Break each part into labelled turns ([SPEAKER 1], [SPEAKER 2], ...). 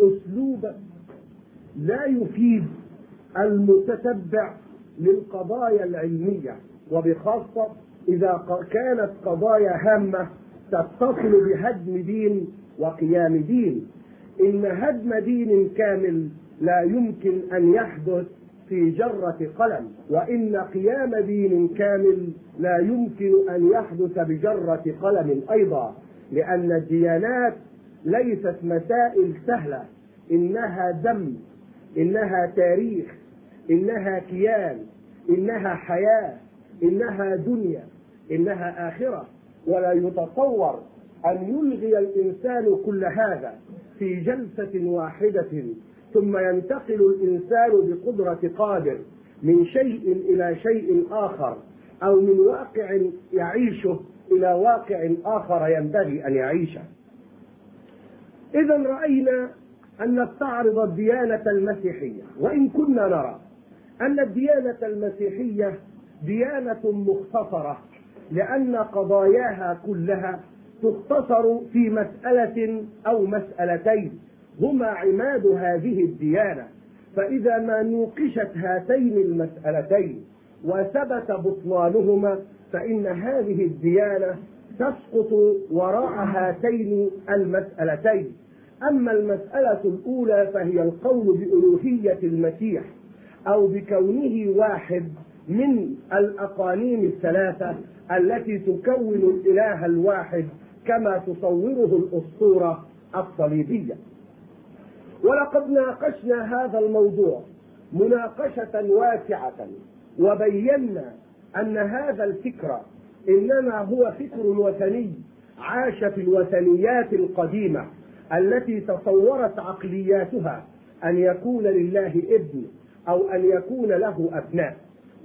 [SPEAKER 1] أسلوبا لا يفيد المتتبع للقضايا العلمية وبخاصة إذا كانت قضايا هامة تتصل بهدم دين وقيام دين. إن هدم دين كامل لا يمكن أن يحدث في جرة قلم وإن قيام دين كامل لا يمكن أن يحدث بجرة قلم أيضا لأن الديانات ليست مسائل سهلة. إنها دم إنها تاريخ إنها كيان إنها حياة إنها دنيا إنها آخرة. ولا يتصور أن يلغي الإنسان كل هذا في جلسة واحدة. ثم ينتقل الإنسان بقدرة قادر من شيء إلى شيء آخر أو من واقع يعيشه إلى واقع آخر ينبغي أن يعيشه. إذا رأينا أن نستعرض الديانة المسيحية وإن كنا نرى أن الديانة المسيحية ديانة مختصرة لأن قضاياها كلها تختصر في مسألة أو مسألتين هما عماد هذه الديانة. فإذا ما نوقشت هاتين المسألتين وثبت بطلانهما فإن هذه الديانة تسقط وراء هاتين المسألتين. أما المسألة الأولى فهي القول بألوهية المسيح أو بكونه واحد من الأقانيم الثلاثة التي تكون الإله الواحد كما تصوره الأسطورة الصليبية. ولقد ناقشنا هذا الموضوع مناقشة واسعة وبينا أن هذا الفكر إنما هو فكر وثني عاش في الوثنيات القديمة التي تصورت عقلياتها أن يكون لله ابن أو أن يكون له أبناء.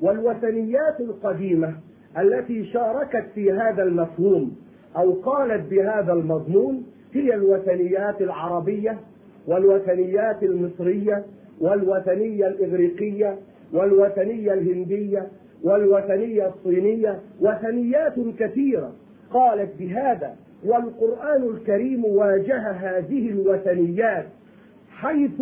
[SPEAKER 1] والوثنيات القديمة التي شاركت في هذا المفهوم أو قالت بهذا المضمون هي الوثنيات العربية والوثنيات المصرية والوثنية الإغريقية والوثنية الهندية والوثنية الصينية. وثنيات كثيرة قالت بهذا والقرآن الكريم واجه هذه الوثنيات حيث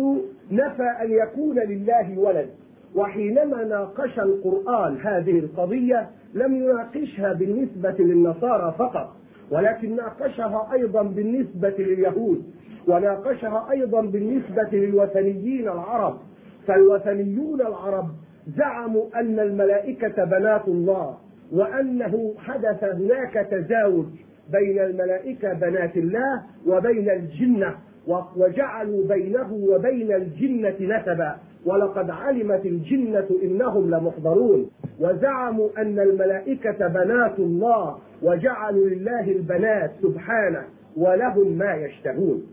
[SPEAKER 1] نفى أن يكون لله ولد. وحينما ناقش القرآن هذه القضية لم يناقشها بالنسبة للنصارى فقط ولكن ناقشها أيضا بالنسبة لليهود وناقشها أيضا بالنسبة للوثنيين العرب. فالوثنيون العرب زعموا أن الملائكة بنات الله وأنه حدث هناك تزاوج. بين الملائكة بنات الله وبين الجنة وجعلوا بينه وبين الجنة نسبا. ولقد علمت الجنة إنهم لمحضرون. وزعموا أن الملائكة بنات الله وجعلوا لله البنات سبحانه ولهم ما يشتهون.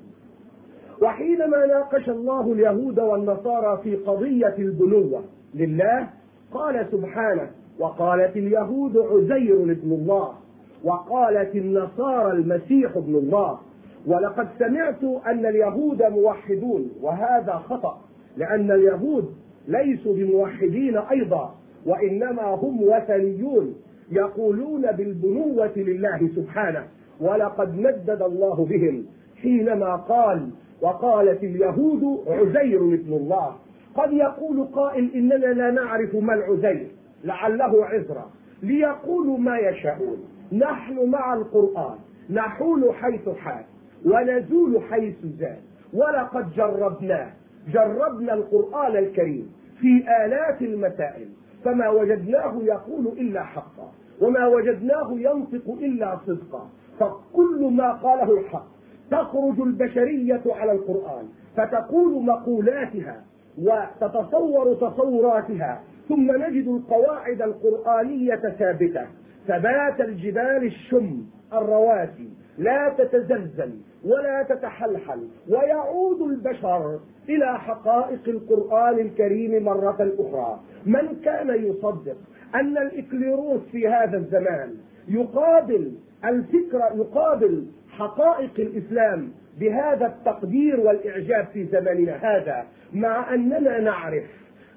[SPEAKER 1] وحينما ناقش الله اليهود والنصارى في قضية البنوة لله قال سبحانه وقالت اليهود عزير ابن الله وقالت النصارى المسيح ابن الله ولقد سمعت أن اليهود موحدون وهذا خطأ لأن اليهود ليسوا بموحدين أيضا وإنما هم وثنيون يقولون بالبنوة لله سبحانه ولقد مدد الله بهم حينما قال وقالت اليهود عزير ابن الله قد يقول قائل إننا لا نعرف ما العزير لعله عذرا ليقولوا ما يشاءون. نحن مع القرآن نحول حيث حال ونزول حيث زاد ولقد جربناه جربنا القرآن الكريم في آلاف المسائل فما وجدناه يقول إلا حقا وما وجدناه ينطق إلا صدقا فكل ما قاله الحق تخرج البشرية على القرآن فتقول مقولاتها وتتصور تصوراتها ثم نجد القواعد القرآنية ثابتة. ثبات الجبال الشم الرواسي لا تتزلزل ولا تتحلحل ويعود البشر إلى حقائق القرآن الكريم مرة أخرى. من كان يصدق أن الإكليروس في هذا الزمان يقابل الفكرة يقابل حقائق الإسلام بهذا التقدير والإعجاب في زماننا هذا مع أننا نعرف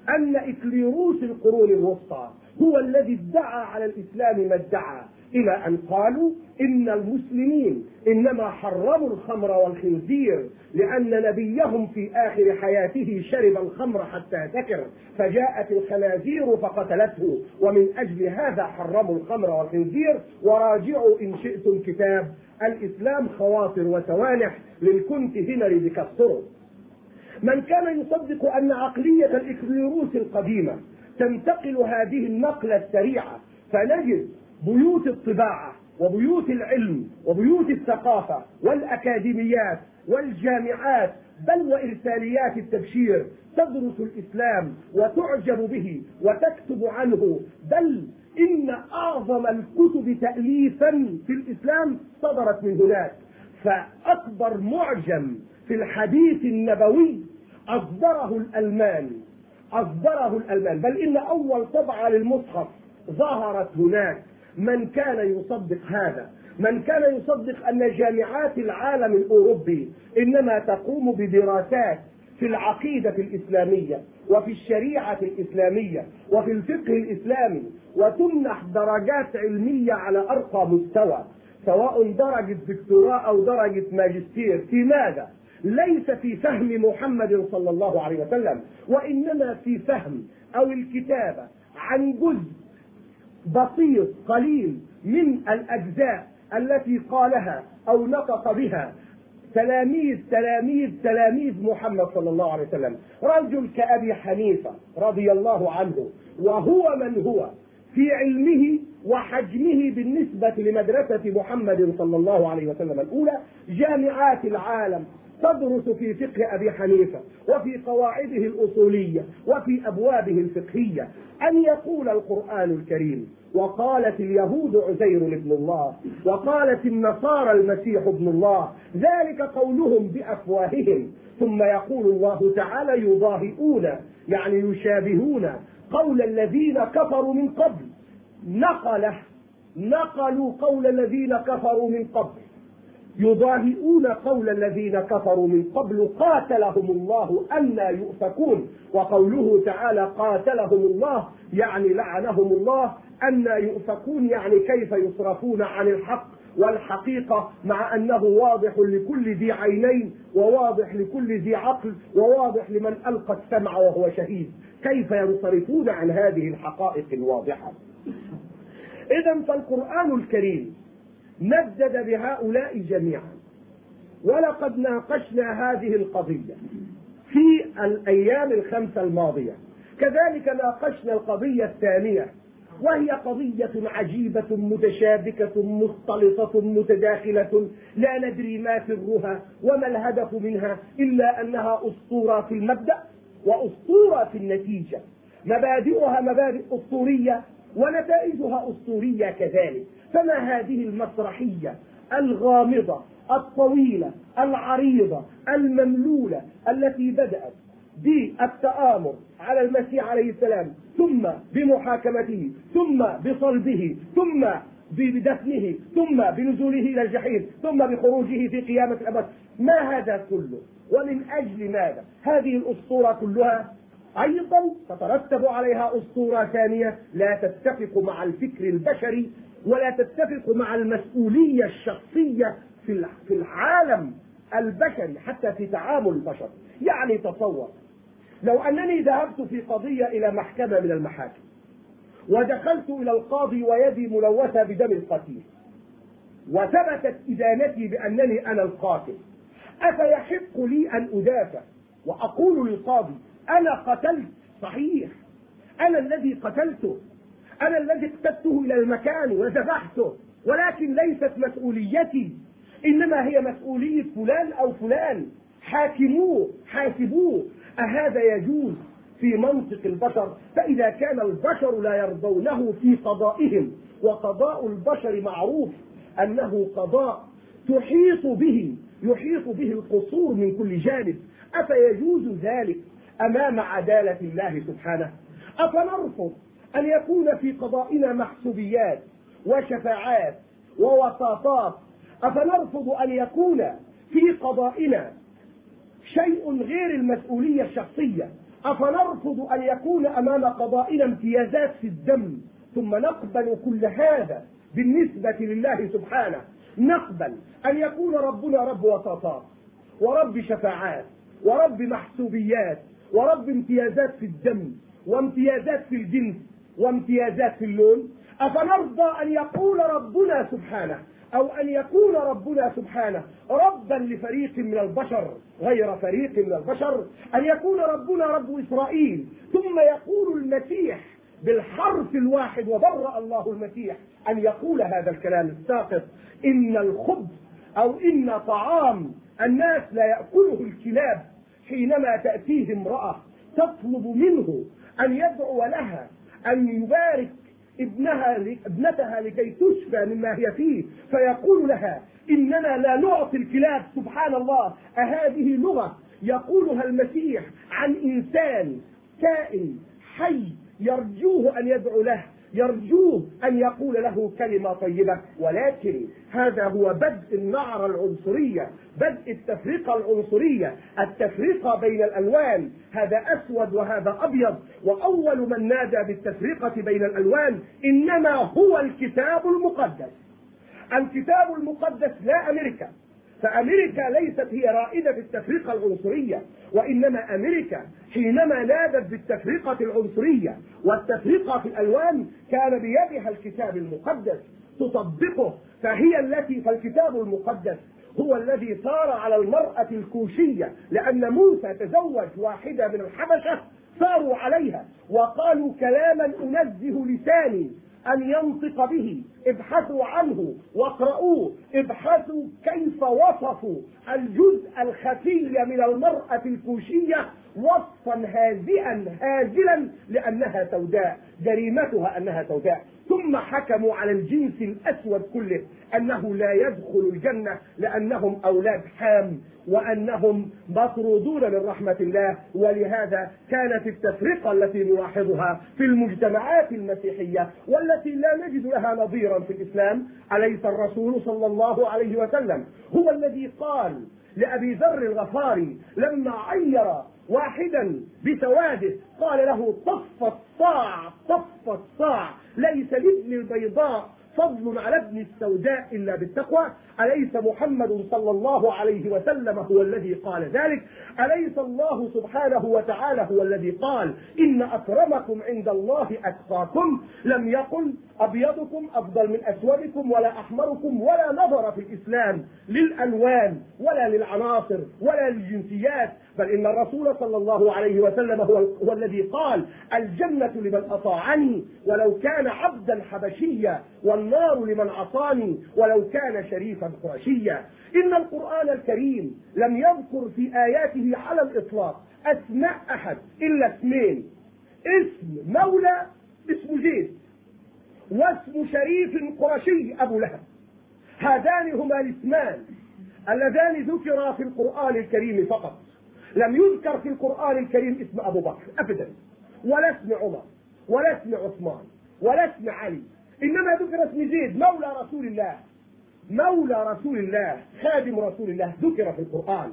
[SPEAKER 1] أن إكليروس القرون الوسطى هو الذي ادعى على الإسلام ما ادعى إلى أن قالوا إن المسلمين إنما حرموا الخمر والخنزير لأن نبيهم في آخر حياته شرب الخمر حتى سكر فجاءت الخنازير فقتلته. ومن أجل هذا حرموا الخمر والخنزير. وراجعوا إن شئتم كتاب الإسلام خواطر وسوانح للكنت هنري بكالطرق. من كان يصدق أن عقلية الإكليروس القديمة تنتقل هذه النقلة السريعة فنجد بيوت الطباعة وبيوت العلم وبيوت الثقافة والأكاديميات والجامعات بل وإرساليات التبشير تدرس الإسلام وتعجب به وتكتب عنه بل إن أعظم الكتب تأليفا في الإسلام صدرت من هناك. فأكبر معجم في الحديث النبوي أصدره الألمان أصدره الألمان بل إن أول طبعة للمصحف ظهرت هناك. من كان يصدق هذا؟ من كان يصدق أن جامعات العالم الأوروبي إنما تقوم بدراسات في العقيدة الإسلامية وفي الشريعة الإسلامية وفي الفقه الإسلامي وتمنح درجات علمية على أرقى مستوى سواء درجة دكتوراه أو درجة ماجستير. في ماذا؟ ليس في فهم محمد صلى الله عليه وسلم وإنما في فهم أو الكتابة عن جزء بسيط قليل من الأجزاء التي قالها أو نطق بها تلاميذ تلاميذ تلاميذ محمد صلى الله عليه وسلم. رجل كأبي حنيفة رضي الله عنه وهو من هو في علمه وحجمه بالنسبة لمدرسة محمد صلى الله عليه وسلم الأولى جامعات العالم تدرس في فقه أبي حنيفة وفي قواعده الأصولية وفي أبوابه الفقهية أن يقول القرآن الكريم وقالت اليهود عزير ابن الله وقالت النصارى المسيح ابن الله ذلك قولهم بأفواههم. ثم يقول الله تعالى يضاهئون يعني يشابهون قول الذين كفروا من قبل. نقله نقلوا قول الذين كفروا من قبل. يضاهئون قول الذين كفروا من قبل قاتلهم الله أنا يؤفكون. وقوله تعالى قاتلهم الله يعني لعنهم الله. أنا يؤفكون يعني كيف يصرفون عن الحق. والحقيقة مع أنه واضح لكل ذي عينين وواضح لكل ذي عقل وواضح لمن ألقى السمع وهو شهيد. كيف ينصرفون عن هذه الحقائق الواضحة؟ إذا فالقرآن الكريم ندد بهؤلاء جميعا. ولقد ناقشنا هذه القضية في الأيام الخمسة الماضية. كذلك ناقشنا القضية الثانية وهي قضية عجيبة متشابكة مختلطة متداخلة لا ندري ما سرها وما الهدف منها إلا أنها أسطورة في المبدأ وأسطورة في النتيجة. مبادئها مبادئ أسطورية ونتائجها أسطورية كذلك. فما هذه المسرحية الغامضة الطويلة العريضة المملولة التي بدأت بالتآمر على المسيح عليه السلام ثم بمحاكمته ثم بصلبه ثم بدفنه ثم بنزوله إلى الجحيم ثم بخروجه في قيامة الأبد. ما هذا كله؟ ومن أجل ماذا؟ هذه الأسطورة كلها أيضا تترتب عليها أسطورة ثانية لا تتفق مع الفكر البشري ولا تتفق مع المسؤولية الشخصية في العالم البشري حتى في تعامل البشر. يعني تصور لو أنني ذهبت في قضية إلى محكمة من المحاكم ودخلت إلى القاضي ويدي ملوثة بدم القتيل وثبتت إدانتي بأنني أنا القاتل أفيحق لي أن أدافع؟ وأقول للقاضي أنا قتلت صحيح أنا الذي قتلته. أنا الذي اقتدته إلى المكان وذبحته ولكن ليست مسؤوليتي. إنما هي مسؤولية فلان أو فلان. حاكموه حاسبوه. أهذا يجوز في منطق البشر؟ فإذا كان البشر لا يرضونه في قضائهم وقضاء البشر معروف أنه قضاء تحيط به يحيط به القصور من كل جانب. أفيجوز ذلك أمام عدالة الله سبحانه؟ أفنرفض أن يكون في قضائنا محسوبيات وشفاعات ووساطات. أفنرفض أن يكون في قضائنا شيء غير المسؤولية الشخصية؟ أفنرفض أن يكون أمام قضائنا امتيازات في الدم؟ ثم نقبل كل هذا بالنسبة لله سبحانه. نقبل أن يكون ربنا رب وساطات ورب شفاعات ورب محسوبيات ورب امتيازات في الدم وامتيازات في الجنس. وامتيازات في اللون أفنرضى أن يقول ربنا سبحانه أو أن يكون ربنا سبحانه ربا لفريق من البشر غير فريق من البشر أن يكون ربنا رب إسرائيل ثم يقول المسيح بالحرف الواحد وبرأ الله المسيح أن يقول هذا الكلام الساقط إن الخبز أو إن طعام الناس لا يأكله الكلاب حينما تأتيه امرأة تطلب منه أن يدعو لها أن يبارك ابنها ابنتها لكي تشفى مما هي فيه. فيقول لها إننا لا نعطي الكلاب سبحان الله. أهذه لغة. يقولها المسيح عن إنسان كائن حي يرجوه أن يدعو له. يرجوه أن يقول له كلمة طيبة ولكن هذا هو بدء النعرة العنصرية بدء التفرقة العنصرية. التفرقة بين الألوان هذا أسود وهذا أبيض وأول من نادى بالتفرقة بين الألوان إنما هو الكتاب المقدس. الكتاب المقدس لا أمريكا. فأمريكا ليست هي رائدة في التفرقة العنصرية وإنما أمريكا حينما نادت بالتفرقة العنصرية والتفرقة في الألوان كان بيدها الكتاب المقدس تطبقه فهي التي فالكتاب المقدس هو الذي صار على المرأة الكوشية لأن موسى تزوج واحدة من الحبشة صاروا عليها وقالوا كلاما أنزه لساني أن ينطق به. ابحثوا عنه واقرؤوه. ابحثوا كيف وصفوا الجزء الخفي من المرأة الكوشية وصفا هادئا هازلا لأنها سوداء جريمتها أنها سوداء. ثم حكموا على الجنس الأسود كله أنه لا يدخل الجنة لأنهم أولاد حام وأنهم مطرودون من رحمة الله ولهذا كانت التفرقة التي نلاحظها في المجتمعات المسيحية والتي لا نجد لها نظيرا في الإسلام أليس الرسول صلى الله عليه وسلم هو الذي قال لأبي ذر الغفاري لما عير واحدا بسواده قال له طف الصاع طف الصاع ليس لابن البيضاء فضل على ابن السوداء إلا بالتقوى. أليس محمد صلى الله عليه وسلم هو الذي قال ذلك؟ أليس الله سبحانه وتعالى هو الذي قال إن أكرمكم عند الله أتقاكم؟ لم يقل أبيضكم أفضل من أسودكم ولا أحمركم ولا نظر في الإسلام للألوان ولا للعناصر ولا للجنسيات بل إن الرسول صلى الله عليه وسلم هو, هو الذي قال الجنة لمن أطاعني ولو كان عبدا حبشيا والنار لمن عصاني ولو كان شريفا قرشيا. إن القرآن الكريم لم يذكر في آياته على الإطلاق أسماء أحد إلا اسمين اسم مولى اسم زيد واسم شريف قرشي أبو لهب. هذان هما الاسمان اللذان ذكرا في القرآن الكريم فقط. لم يذكر في القرآن الكريم اسم أبو بكر أبدا. ولا اسم عمر ولا اسم عثمان ولا اسم علي. إنما ذكر اسم زيد مولى رسول الله. مولى رسول الله خادم رسول الله ذكر في القرآن.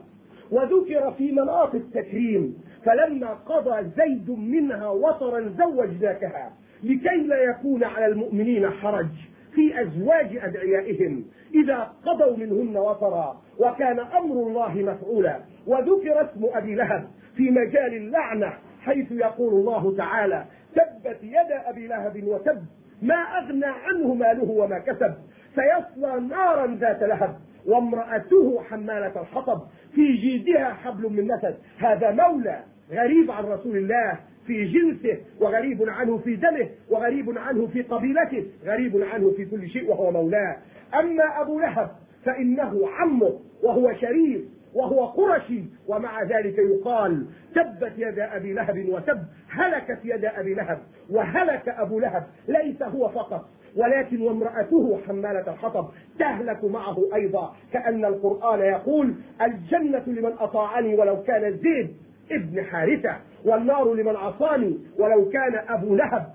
[SPEAKER 1] وذكر في مناط التكريم. فلما قضى زيد منها وطرا زوجناكها لكي لا يكون على المؤمنين حرج في أزواج أدعيائهم. إذا قضوا منهن وطرا وكان أمر الله مفعولا وذكر اسم أبي لهب في مجال اللعنة حيث يقول الله تعالى تبت يد أبي لهب وتب ما أغنى عنه ماله وما كسب سيصلى نارا ذات لهب وامرأته حمالة الحطب في جيدها حبل من مسد هذا مولى غريب عن رسول الله في جنسه وغريب عنه في دمه وغريب عنه في قبيلته غريب عنه في كل شيء وهو مولاه. أما أبو لهب فإنه عمه وهو شريف وهو قرشي. ومع ذلك يقال تبت يد أبي لهب وتب هلكت يد أبي لهب وهلك أبو لهب ليس هو فقط ولكن وامرأته حمالة الحطب تهلك معه أيضا. كأن القرآن يقول الجنة لمن أطاعني ولو كان زيد ابن حارثة والنار لمن عصاني ولو كان أبو لهب.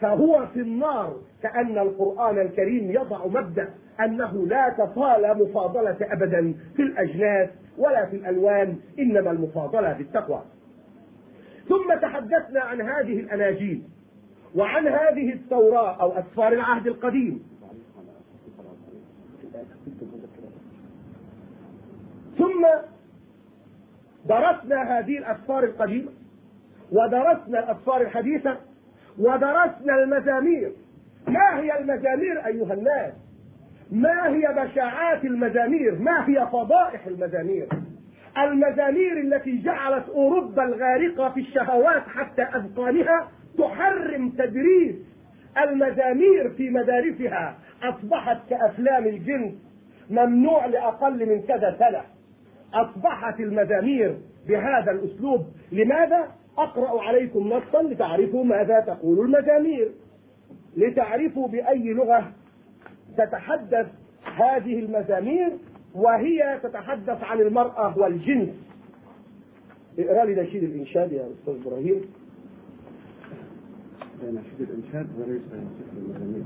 [SPEAKER 1] فهو في النار. كأن القرآن الكريم يضع مبدأ أنه لا تطال مفاضلة أبدا في الأجناس ولا في الألوان إنما المفاضلة بالتقوى. ثم تحدثنا عن هذه الأناجيل وعن هذه التوراة أو أسفار العهد القديم. ثم درسنا هذه الأسفار القديمة ودرسنا الأسفار الحديثة ودرسنا المزامير. ما هي المزامير أيها الناس؟ ما هي بشاعات المزامير؟ ما هي فضائح المزامير؟ المزامير التي جعلت أوروبا الغارقة في الشهوات حتى أذقانها تحرم تدريس المزامير في مدارسها. أصبحت كأفلام الجنس ممنوع لأقل من كذا سنة. أصبحت المزامير بهذا الأسلوب. لماذا؟ أقرأ عليكم نصا لتعرفوا ماذا تقول المزامير. لتعرفوا بأي لغة تتحدث هذه المزامير وهي تتحدث عن المرأة والجنس اقرأ لي نشيد الإنشاد يا أستاذ إبراهيم.
[SPEAKER 2] نشيد الإنشاد وليس نشيد المزامير؟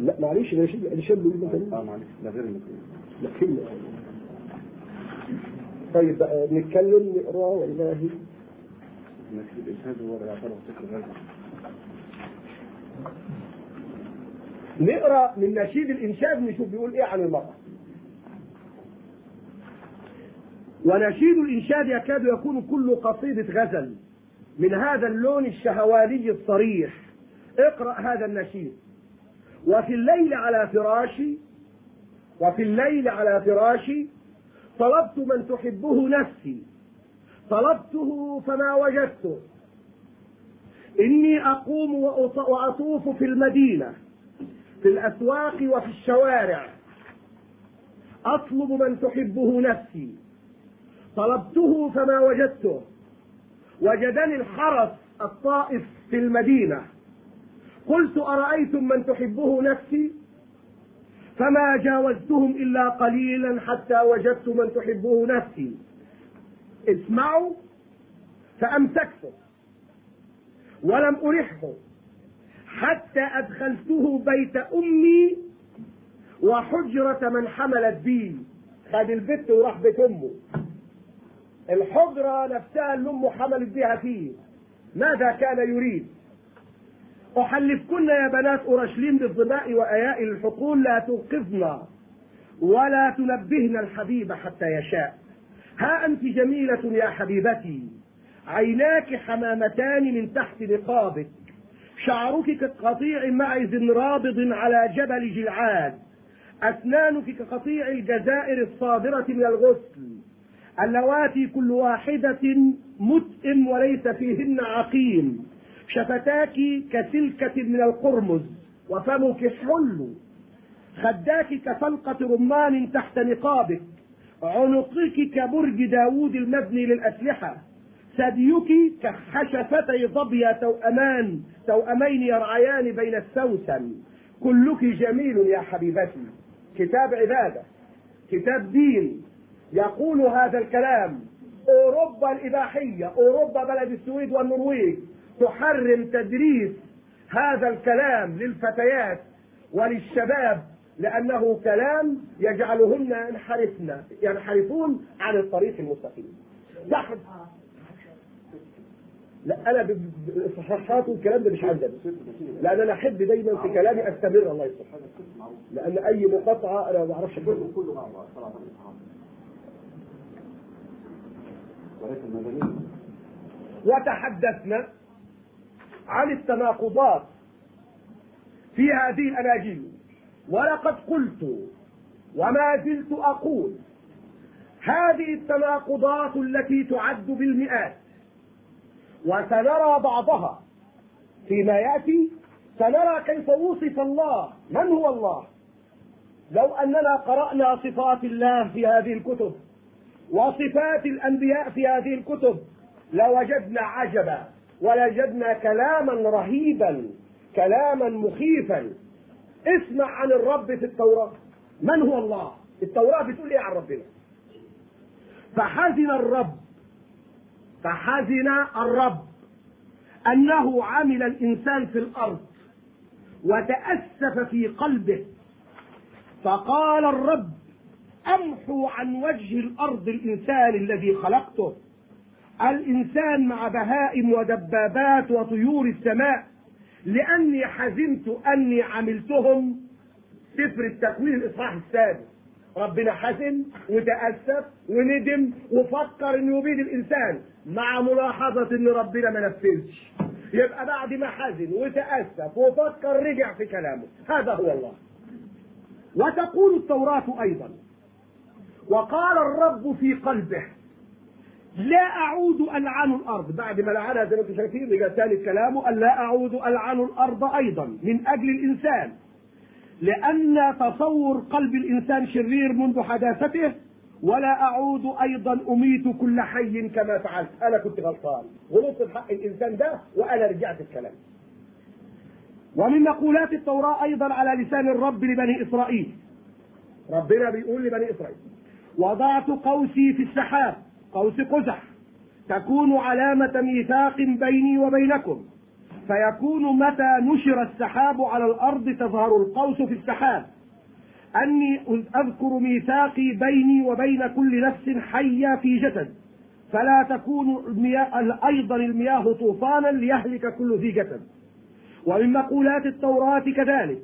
[SPEAKER 1] لا معلش نشيد الإنشاد بيقول مزامير
[SPEAKER 2] آه معلش ده غير المزامير.
[SPEAKER 1] طيب بقى نتكلم نقرأ والله.
[SPEAKER 2] نشيد الإنشاد هو يعتبر ذكر غير
[SPEAKER 1] نقرأ من نشيد الإنشاد نشوف بيقول إيه عن المرأة. ونشيد الإنشاد يكاد يكون كل قصيدة غزل من هذا اللون الشهواني الصريح. اقرأ هذا النشيد. وفي الليل على فراشي وفي الليل على فراشي طلبت من تحبه نفسي. طلبته فما وجدته. إني أقوم وأط- وأطوف في المدينة. في الأسواق وفي الشوارع. أطلب من تحبه نفسي. طلبته فما وجدته. وجدني الحرس الطائف في المدينة. قلت أرأيتم من تحبه نفسي؟ فما جاوزتهم إلا قليلا حتى وجدت من تحبه نفسي. اسمعوا فأمسكته. ولم أرحه. حتى أدخلته بيت أمي وحجرة من حملت بي. خد البت وراح بيت أمه. الحجرة نفسها اللي أمه حملت بها فيه. ماذا كان يريد؟ أحلفكن يا بنات أورشليم بالظماء وأياء الحقول لا توقظن ولا تنبهن الحبيب حتى يشاء. ها أنت جميلة يا حبيبتي. عيناك حمامتان من تحت نقابك. شعرك كقطيع معز رابض على جبل جلعاد أسنانك كقطيع الجزائر الصادرة من الغسل. اللواتي كل واحدة متئم وليس فيهن عقيم. شفتاك كسلكة من القرمز وفمك حل. خداك كفلقة رمان تحت نقابك. عنقك كبرج داوود المبني للأسلحة. ثديك كخشفتي ظبي توأمان توأمين يرعيان بين السوسن. كلك جميل يا حبيبتي. كتاب عبادة كتاب دين. يقول هذا الكلام أوروبا الإباحية أوروبا بلد السويد والنرويج. تحرم تدريس هذا الكلام للفتيات وللشباب لأنه كلام يجعلهن ينحرفن ينحرفون عن الطريق المستقيم. نحن لا أنا ب- بالاصحاحات والكلام ده مش عندنا لأن أنا أحب دايما في كلامي أستمر الله يصلح. لأن أي مقاطعة أنا ما بعرفش أقولها.
[SPEAKER 2] كله مع بعض ولكن
[SPEAKER 1] وتحدثنا عن التناقضات في هذه الأناجيل. ولقد قلت وما زلت أقول هذه التناقضات التي تعد بالمئات وسنرى بعضها فيما يأتي سنرى كيف وصف الله. من هو الله؟ لو أننا قرأنا صفات الله في هذه الكتب وصفات الأنبياء في هذه الكتب لوجدنا عجبا ولوجدنا كلاما رهيبا كلاما مخيفا. اسمع عن الرب في التوراة. من هو الله؟ التوراة بتقول إيه عن ربنا؟ فحزن الرب فحزن الرب أنه عمل الإنسان في الأرض وتأسف في قلبه. فقال الرب أمحو عن وجه الأرض الإنسان الذي خلقته. الإنسان مع بهائم ودبابات وطيور السماء لأني حزنت أني عملتهم. سفر التكوين الإصحاح السادس. ربنا حزن وتأسف وندم وفكر إنه يبيد الإنسان مع ملاحظة ان ربنا ما نفذش. يبقى بعد ما حزن وتأسف وفكر رجع في كلامه. هذا هو الله. وتقول التوراة أيضا. وقال الرب في قلبه لا أعود ألعن الأرض. بعد ما لعنها زي ما أنتم شايفين رجع ثاني كلامه قال لا أعود ألعن الأرض أيضا من أجل الإنسان. لأن تصور قلب الإنسان شرير منذ حداثته ولا أعود أيضا أميت كل حي كما فعلت. أنا كنت غلطان. غلطت في حق الإنسان ده وأنا رجعت الكلام. ومن مقولات التوراة أيضا على لسان الرب لبني إسرائيل. ربنا بيقول لبني إسرائيل وضعت قوسي في السحاب قوس قزح تكون علامة ميثاق بيني وبينكم. فيكون متى نشر السحاب على الأرض تظهر القوس في السحاب. أني أذكر ميثاقي بيني وبين كل نفس حية في جسد. فلا تكون المياه أيضا المياه طوفانا ليهلك كل ذي جسد. ومن مقولات التوراة كذلك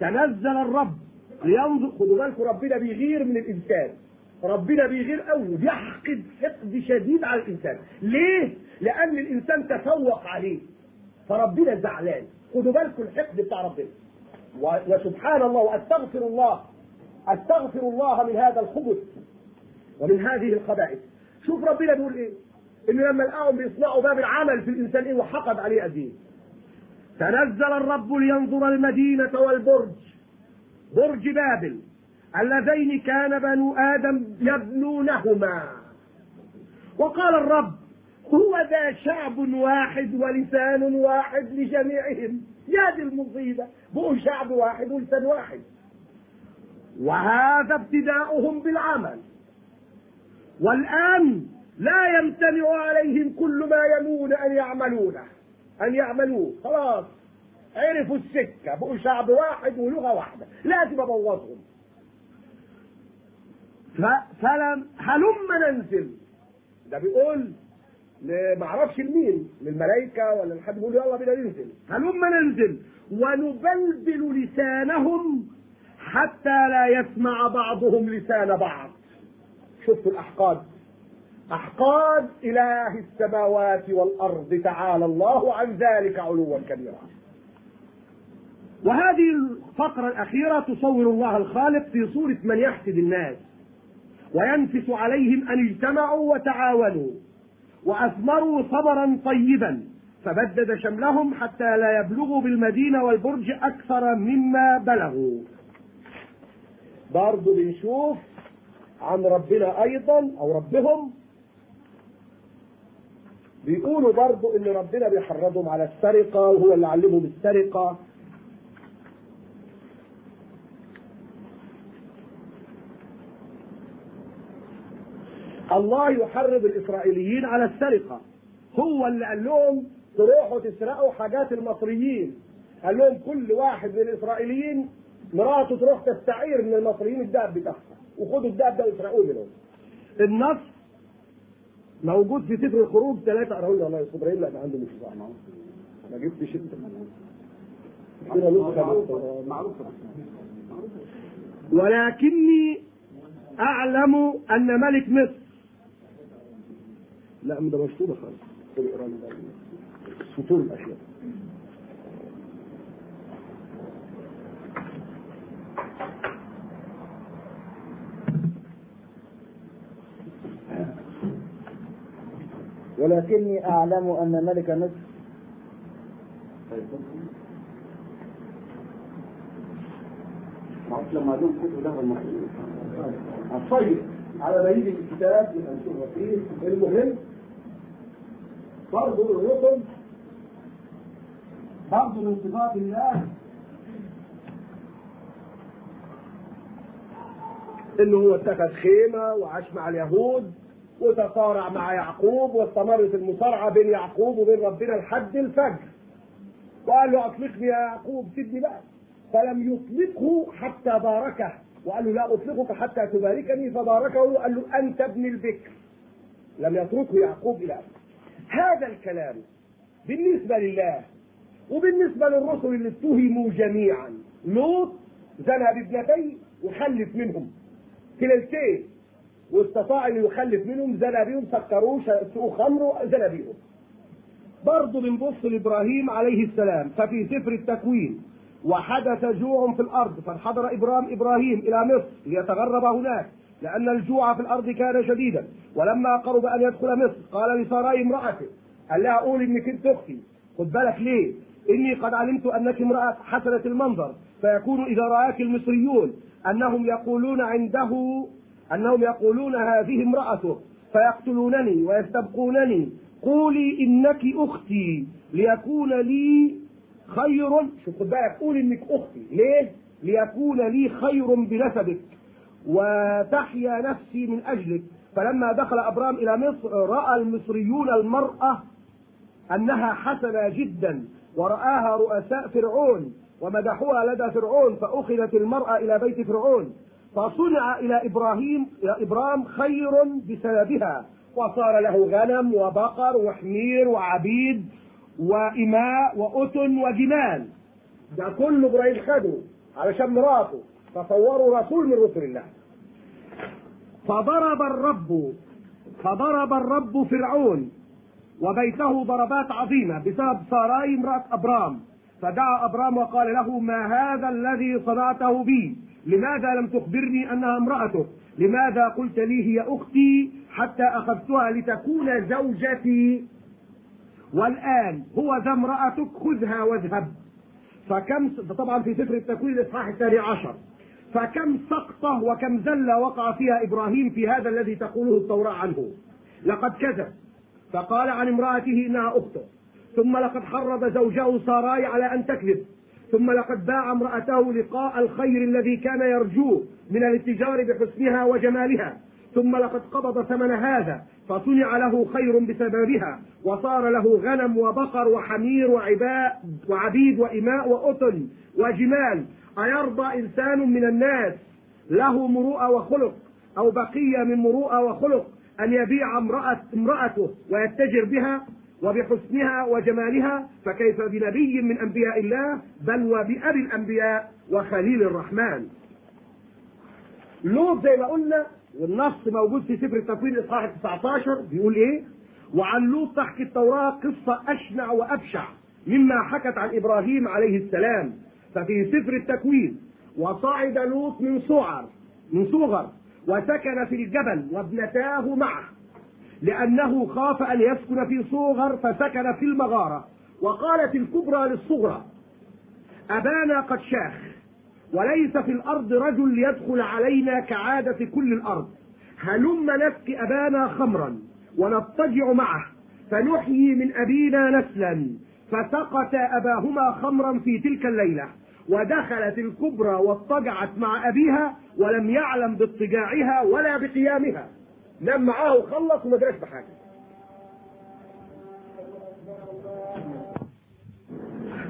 [SPEAKER 1] تنزل الرب لينظر خدوا بالكم ربنا بيغير من الإنسان. ربنا بيغير قوي بيحقد حقد شديد على الإنسان. ليه؟ لأن الإنسان تفوق عليه. فربنا زعلان. خدوا بالكم الحقد بتاع ربنا. وسبحان الله وأستغفر الله. أستغفر الله من هذا الخبث ومن هذه الخبائث. شوف ربنا بيقول إيه؟ إنه لما لقاهم بيصنعوا باب العمل في الإنسان إيه؟ وحقد عليه قد إيه تنزل الرب لينظر المدينة والبرج. برج بابل. اللذين كان بنو آدم يبنونهما. وقال الرب هو ذا شعب واحد ولسان واحد لجميعهم. يا دي المصيبة. بقوا شعب واحد ولسان واحد. وهذا ابتداؤهم بالعمل. والآن لا يمتنع عليهم كل ما ينون أن يعملونه. أن يعملوه. خلاص. عرفوا السكة. بقوا شعب واحد ولغة واحدة. لازم أبوظهم. فلم هلم ننزل ده بيقول معرفش لمين للملائكة ولا لحد بيقول يلا بينا ننزل. هلم ننزل؟ ونبلبل لسانهم حتى لا يسمع بعضهم لسان بعض. شفتوا الأحقاد؟ أحقاد إله السماوات والأرض تعالى الله عن ذلك علوا كبيرا. وهذه الفقرة الأخيرة تصور الله الخالق في صورة من يحسد الناس وينفس عليهم أن اجتمعوا وتعاونوا. وأثمروا صبرا طيبا. فبدد شملهم حتى لا يبلغوا بالمدينة والبرج أكثر مما بلغوا. برضو بنشوف عن ربنا أيضا أو ربهم. بيقولوا برضو إن ربنا بيحرضهم على السرقة وهو اللي علمهم السرقة. الله يحرض الإسرائيليين على السرقة. هو اللي قال لهم تروحوا تسرقوا حاجات المصريين. قال لهم كل واحد من الإسرائيليين مراته تروح تستعير من المصريين الدهب بتاعها. وخدوا الدهب ده واسرقوه منهم. النص موجود في سفر الخروج. ثلاثة أراهن والله يا إبراهيم لا ده عنده مش ما جبتش انت كده نسخة
[SPEAKER 2] معروف.
[SPEAKER 1] ولكني أعلم أن ملك مصر لا ده مشطوبة خالص. سطور الأشياء
[SPEAKER 3] ولكني أعلم أن ملك مصر
[SPEAKER 2] لما دول كتب له المصريين
[SPEAKER 1] طيب على ما يجي الكتاب يبقى نشوفها فيه المهم برضه الرسل برضه من صفات الله إنه هو اتخذ خيمة وعاش مع اليهود وتصارع مع يعقوب واستمرت المصارعة بين يعقوب وبين ربنا لحد الفجر. وقال له اطلقني يا يعقوب سيبني بقى. فلم يطلقه حتى باركه. وقال له لا أطلقك حتى تباركني. فباركه وقال له أنت ابن البكر. لم يتركه يعقوب إلى آخره. هذا الكلام بالنسبة لله وبالنسبة للرسل اللي اتهموا جميعا. لوط زنى بابنتين وخلف منهم. كليلتين واستطاع ان يخلف منهم زنى بيهم سكروه سقوا خمر زنى بيهم برضه بنبص لإبراهيم عليه السلام ففي سفر التكوين وحدث جوع في الأرض فانحدر إبرام إبراهيم إلى مصر ليتغرب هناك. لأن الجوع في الأرض كان شديدا ولما قرب أن يدخل مصر قال لساراي امراته قال لها قول انك انت أختي؟ خد بالك ليه؟ إني قد علمت أنك امرأة حسنة المنظر فيكون إذا رآك المصريون أنهم يقولون عنده أنهم يقولون هذه امرأته فيقتلونني ويستبقونني. قولي إنك أختي ليكون لي خير شوف خد بالك قول إنك أختي ليه؟ ليكون لي خير بنسبك. وتحيا نفسي من أجلك. فلما دخل أبرام إلى مصر رأى المصريون المرأة أنها حسنة جدا ورآها رؤساء فرعون ومدحوها لدى فرعون فأخذت المرأة إلى بيت فرعون. فصنع إلى إبراهيم إلى إبرام خير بسببها. وصار له غنم وبقر وحمير وعبيد وإماء وأتن وجمال. ده كله إبراهيم خده علشان مراته. تصوروا رسول من رسل الله. فضرب الرب فضرب الرب فرعون وبيته ضربات عظيمة بسبب ساراي امرأة أبرام. فدعا أبرام وقال له ما هذا الذي صنعته بي؟ لماذا لم تخبرني أنها امرأتك لماذا قلت لي هي أختي حتى أخذتها لتكون زوجتي؟ والآن هو ذا امرأتك خذها واذهب. فكم طبعا في سفر التكوين الإصحاح الثاني عشر. فكم سقطة وكم زلة وقع فيها إبراهيم في هذا الذي تقوله التوراة عنه؟ لقد كذب. فقال عن امرأته إنها أخته. ثم لقد حرض زوجه ساراي على أن تكذب. ثم لقد باع امرأته لقاء الخير الذي كان يرجوه من الاتجار بحسنها وجمالها. ثم لقد قبض ثمن هذا فصنع له خير بسببها وصار له غنم وبقر وحمير وعباء وعبيد وإماء وأتن وجمال. أيرضى إنسان من الناس له مروءة وخلق أو بقية من مروءة وخلق أن يبيع امرأة امرأته ويتجر بها وبحسنها وجمالها فكيف بنبي من أنبياء الله؟ بل وبأبي الأنبياء وخليل الرحمن. لوط زي ما قلنا والنص موجود في سفر التكوين الاصحاح 19 بيقول إيه؟ وعن لوط تحكي التوراة قصة أشنع وأبشع مما حكت عن إبراهيم عليه السلام. ففي سفر التكوين وصعد لوط من صعر من صغر وسكن في الجبل وابنتاه معه لأنه خاف أن يسكن في صغر فسكن في المغارة وقالت الكبرى للصغرى أبانا قد شاخ وليس في الأرض رجل ليدخل علينا كعادة كل الأرض هلم نسقي أبانا خمرا ونضطجع معه فنحيي من أبينا نسلا فسقت أباهما خمرا في تلك الليلة. ودخلت الكبرى واضطجعت مع أبيها ولم يعلم باضطجاعها ولا بقيامها. نام معاه وخلص وما جراش بحاجة.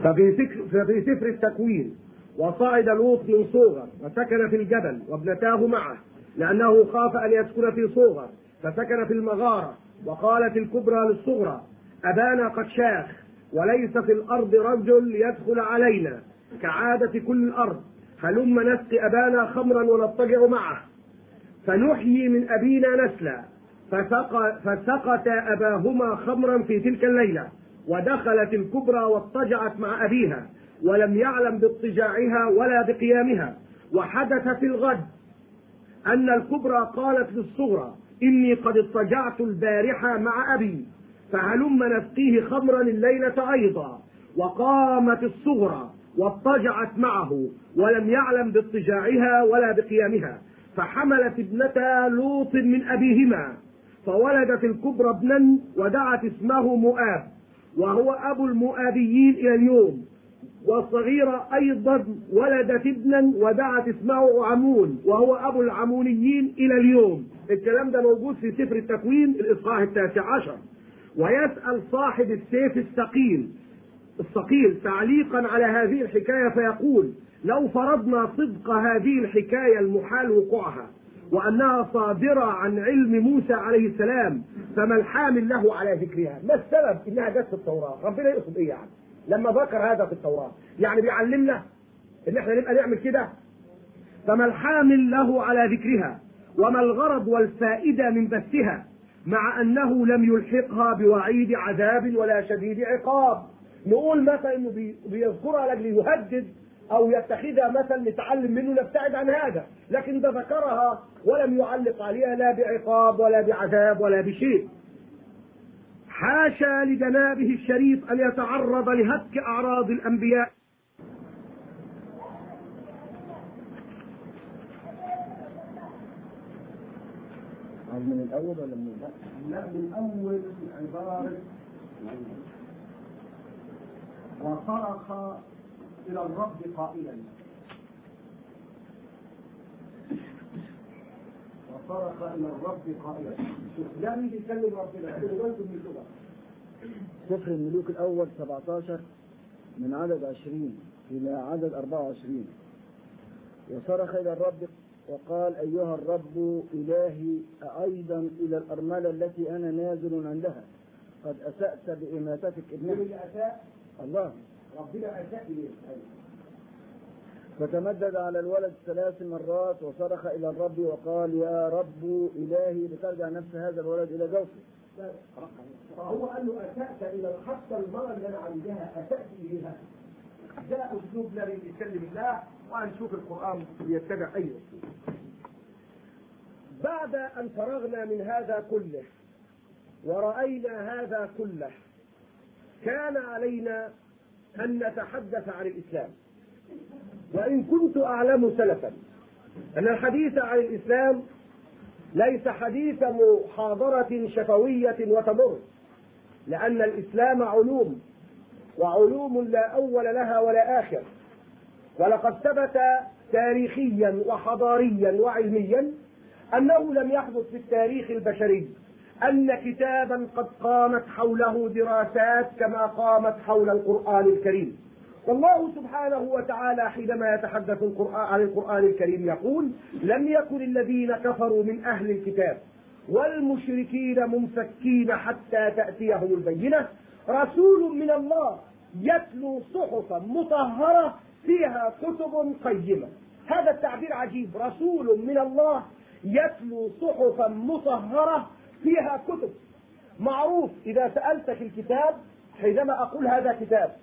[SPEAKER 1] ففي سفر التكوين وصعد لوط من صوغر وسكن في الجبل وابنتاه معه لأنه خاف أن يسكن في صوغر فسكن في المغارة وقالت الكبرى للصغرى أبانا قد شاخ وليس في الأرض رجل يدخل علينا. كعادة كل الأرض هلم نسقي أبانا خمرا ونضطجع معه. فنحيي من أبينا نسلا. فسق فسقت أباهما خمرا في تلك الليلة ودخلت الكبرى واضطجعت مع أبيها ولم يعلم باضطجاعها ولا بقيامها. وحدث في الغد أن الكبرى قالت للصغرى إني قد اضطجعت البارحة مع أبي فهلم نسقيه خمرا الليلة أيضا. وقامت الصغرى واضطجعت معه ولم يعلم باضطجاعها ولا بقيامها فحملت ابنتا لوط من أبيهما فولدت الكبرى ابنا ودعت اسمه مؤاب وهو أبو المؤابيين إلى اليوم والصغيرة أيضا ولدت ابنا ودعت اسمه عمون وهو أبو العمونيين إلى اليوم. الكلام ده موجود في سفر التكوين الإصحاح التاسع عشر. ويسأل صاحب السيف الثقيل الثقيل تعليقا على هذه الحكاية فيقول لو فرضنا صدق هذه الحكاية المحال وقوعها وأنها صادرة عن علم موسى عليه السلام فما الحامل له على ذكرها؟ ما السبب إنها جت في التوراة؟ ربنا يقصد إيه يعني؟ لما ذكر هذا في التوراة يعني بيعلمنا إن إحنا نبقى نعمل كده؟ فما الحامل له على ذكرها وما الغرض والفائدة من بثها مع أنه لم يلحقها بوعيد عذاب ولا شديد عقاب؟ نقول مثلا إنه بي- بيذكرها لاجل يهدد أو يتخذها مثل نتعلم منه نبتعد عن هذا. لكن ده ذكرها ولم يعلق عليها لا بعقاب ولا بعذاب ولا بشيء. حاشا لجنابه الشريف أن يتعرض لهتك أعراض
[SPEAKER 3] الأنبياء. من الأول ولا من الآخر؟
[SPEAKER 1] لا من أول عبارة. وصرخ إلى الرب قائلا. وصرخ إلى الرب قائلا. ده مين بيتكلم ربنا خدوا بالكم من اللغة
[SPEAKER 3] سفر الملوك الأول 17 من عدد 20 إلى عدد 24 وصرخ إلى الرب وقال أيها الرب إلهي أيضا إلى الأرملة التي أنا نازل عندها. قد أسأت بإماتتك ابنها
[SPEAKER 1] اللي اساء؟
[SPEAKER 3] الله.
[SPEAKER 1] ربنا اليه
[SPEAKER 3] فتمدد على الولد ثلاث مرات وصرخ إلى الرب وقال يا رب إلهي. لترجع نفس هذا الولد إلى جوفه.
[SPEAKER 1] فهو قال له اسات إلى حتى المراه اللي أنا عندها اسات إليها. ده أسلوب لا بيتكلم الله وهنشوف القرآن بيتبع أي اسلوب بعد أن فرغنا من هذا كله ورأينا هذا كله كان علينا أن نتحدث عن الإسلام. وإن كنت أعلم سلفا أن الحديث عن الإسلام ليس حديث محاضرة شفوية وتمر لأن الإسلام علوم وعلوم لا أول لها ولا آخر. ولقد ثبت تاريخيا وحضاريا وعلميا أنه لم يحدث في التاريخ البشري. أن كتابا قد قامت حوله دراسات كما قامت حول القرآن الكريم. والله سبحانه وتعالى حينما يتحدث القرآن عن القرآن الكريم يقول لم يكن الذين كفروا من أهل الكتاب والمشركين منفكين حتى تأتيهم البينة. رسول من الله يتلو صحفا مطهرة فيها كتب قيمة. هذا التعبير عجيب. رسول من الله يتلو صحفا مطهرة فيها كتب. معروف إذا سألت في الكتاب حينما أقول هذا كتاب.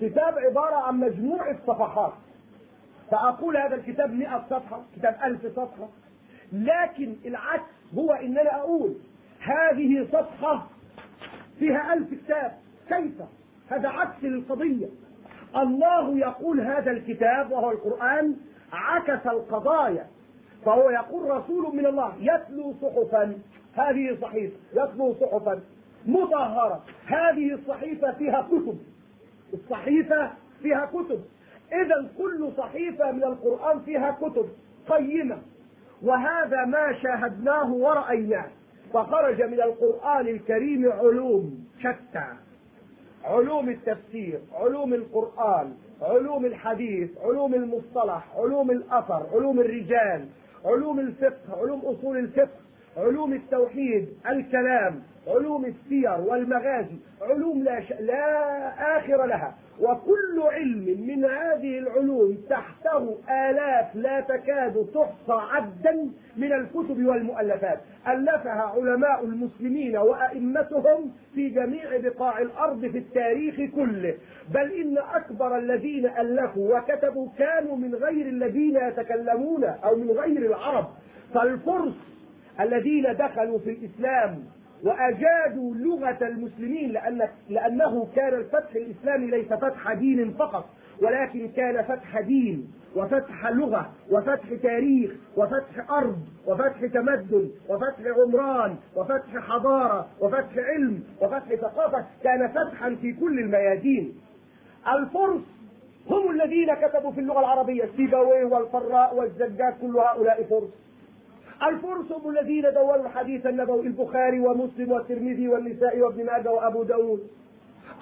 [SPEAKER 1] كتاب عبارة عن مجموعة صفحات. فأقول هذا الكتاب مئة صفحة كتاب ألف صفحة. لكن العكس هو إن أنا أقول هذه صفحة فيها ألف كتاب. كيف؟ هذا عكس للقضية. الله يقول هذا الكتاب وهو القرآن عكس القضايا. فهو يقول رسول من الله يتلو صحفا هذه صحيفة يتلو صحفا مطهرة. هذه الصحيفة فيها كتب. الصحيفة فيها كتب. إذا كل صحيفة من القرآن فيها كتب قيمة. وهذا ما شاهدناه ورأيناه. فخرج من القرآن الكريم علوم شتى. علوم التفسير علوم القرآن علوم الحديث علوم المصطلح علوم الأثر علوم الرجال علوم الفقه علوم أصول الفقه. علوم التوحيد الكلام علوم السير والمغازي علوم لا, ش... لا آخر لها. وكل علم من هذه العلوم تحته آلاف لا تكاد تحصى عدا من الكتب والمؤلفات. ألفها علماء المسلمين وأئمتهم في جميع بقاع الأرض في التاريخ كله. بل إن أكبر الذين ألفوا وكتبوا كانوا من غير الذين يتكلمون أو من غير العرب. فالفرس الذين دخلوا في الإسلام وأجادوا لغة المسلمين لأن لأنه كان الفتح الإسلامي ليس فتح دين فقط ولكن كان فتح دين وفتح لغة وفتح تاريخ وفتح أرض وفتح تمدن وفتح عمران وفتح حضارة وفتح علم وفتح ثقافة كان فتحا في كل الميادين. الفرس هم الذين كتبوا في اللغة العربية سيبويه والفراء والزجاج كل هؤلاء فرس. الفرس هم الذين دونوا الحديث النبوي البخاري ومسلم والترمذي والنسائي وابن ماجه وأبو داود.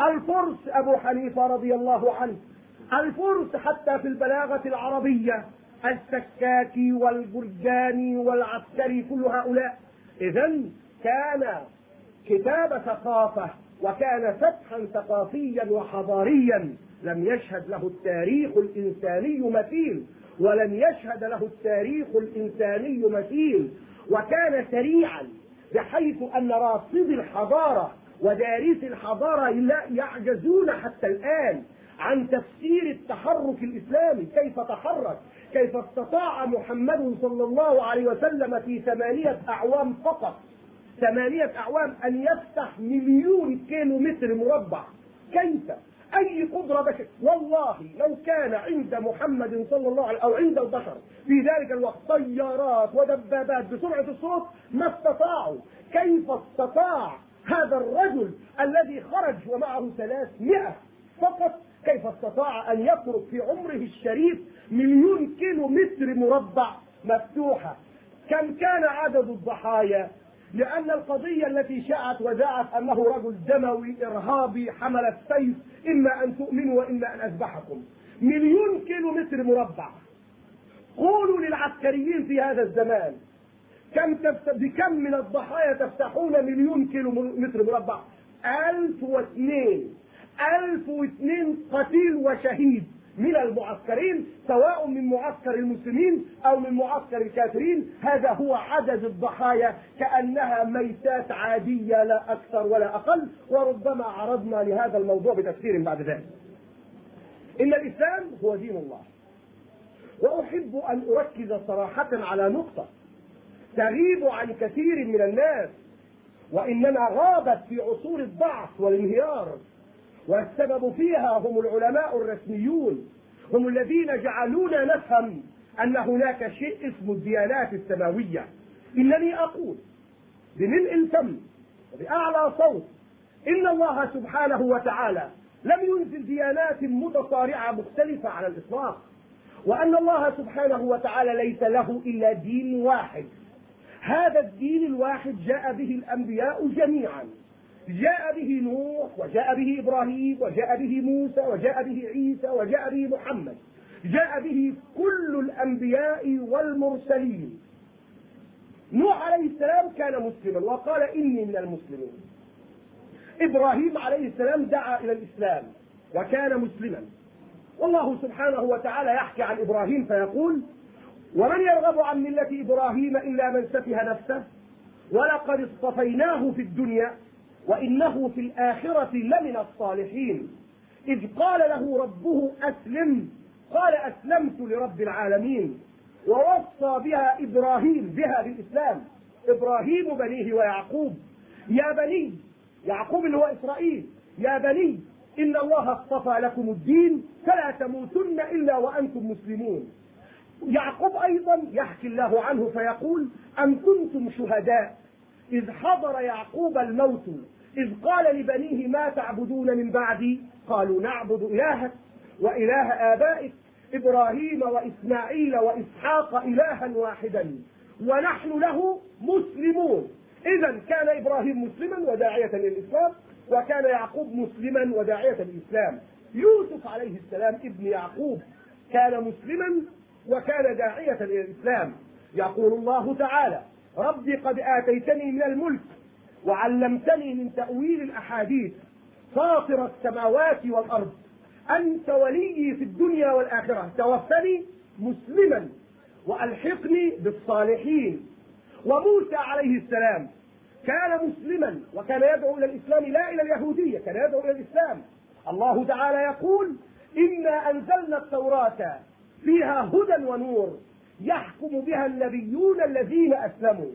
[SPEAKER 1] الفرس أبو حنيفة رضي الله عنه. الفرس حتى في البلاغة العربية السكاكي والبرجاني والعسكري كل هؤلاء. اذا كان كتاب ثقافة وكان فتحا ثقافيا وحضاريا. لم يشهد له التاريخ الإنساني مثيل. ولن يشهد له التاريخ الإنساني مثيل وكان سريعا بحيث أن راصدي الحضارة ودارسي الحضارة لا يعجزون حتى الآن عن تفسير التحرك الإسلامي. كيف تحرك؟ كيف استطاع محمد صلى الله عليه وسلم في ثمانية أعوام فقط ثمانية أعوام أن يفتح مليون كيلو متر مربع؟ كيف؟ أي قدرة بشر. والله لو كان عند محمد صلى الله عليه أو عند البشر. في ذلك الوقت طيارات ودبابات بسرعة الصوت ما استطاعوا. كيف استطاع هذا الرجل الذي خرج ومعه ثلاثمائة فقط؟ كيف استطاع أن يترك في عمره الشريف مليون كيلو متر مربع مفتوحة؟ كم كان عدد الضحايا؟ لأن القضية التي شاعت وذاعت أنه رجل دموي إرهابي حمل السيف إما أن تؤمنوا وإما أن أذبحكم. مليون كيلو متر مربع. قولوا للعسكريين في هذا الزمان كم تفت... بكم من الضحايا تفتحون مليون كيلو متر مربع؟ ألف واثنين. ألف واثنين قتيل وشهيد. من المعسكرين سواء من معسكر المسلمين أو من معسكر الكافرين هذا هو عدد الضحايا كأنها ميتات عادية لا أكثر ولا أقل وربما عرضنا لهذا الموضوع بتفسير بعد ذلك. إن الإسلام هو دين الله. وأحب أن أركز صراحة على نقطة تغيب عن كثير من الناس وإنما غابت في عصور الضعف والانهيار والسبب فيها هم العلماء الرسميون هم الذين جعلونا نفهم أن هناك شيء اسمه الديانات السماوية. إنني أقول بملء الفم وبأعلى صوت إن الله سبحانه وتعالى لم ينزل ديانات متصارعة مختلفة على الإطلاق وأن الله سبحانه وتعالى ليس له إلا دين واحد. هذا الدين الواحد جاء به الأنبياء جميعا. جاء به نوح وجاء به إبراهيم وجاء به موسى وجاء به عيسى وجاء به محمد. جاء به كل الأنبياء والمرسلين. نوح عليه السلام كان مسلما وقال إني من المسلمين. إبراهيم عليه السلام دعا إلى الإسلام وكان مسلما. والله سبحانه وتعالى يحكي عن إبراهيم فيقول ومن يرغب عن ملة إبراهيم إلا من سفه نفسه ولقد اصطفيناه في الدنيا وإنه في الآخرة لمن الصالحين. إذ قال له ربه أسلم. قال أسلمت لرب العالمين. ووصى بها إبراهيم بها بالإسلام. إبراهيم بنيه ويعقوب. يا بني يعقوب اللي هو إسرائيل. يا بني إن الله اصطفى لكم الدين فلا تموتن إلا وأنتم مسلمون. يعقوب أيضا يحكي الله عنه فيقول أم كنتم شهداء؟ إذ حضر يعقوب الموت إذ قال لبنيه ما تعبدون من بعدي؟ قالوا نعبد إلهك وإله آبائك إبراهيم وإسماعيل وإسحاق إلها واحدا ونحن له مسلمون. إذا كان إبراهيم مسلما وداعية للإسلام وكان يعقوب مسلما وداعية للإسلام. يوسف عليه السلام ابن يعقوب كان مسلما وكان داعية إلى الإسلام يقول الله تعالى ربي قد آتيتني من الملك وعلمتني من تأويل الأحاديث فاطر السماوات والأرض. أنت وليي في الدنيا والآخرة. توفني مسلما وألحقني بالصالحين. وموسى عليه السلام كان مسلما وكان يدعو إلى الإسلام لا إلى اليهودية كان يدعو إلى الإسلام. الله تعالى يقول إنا أنزلنا التوراة فيها هدى ونور. يحكم بها النبيون الذين أسلموا.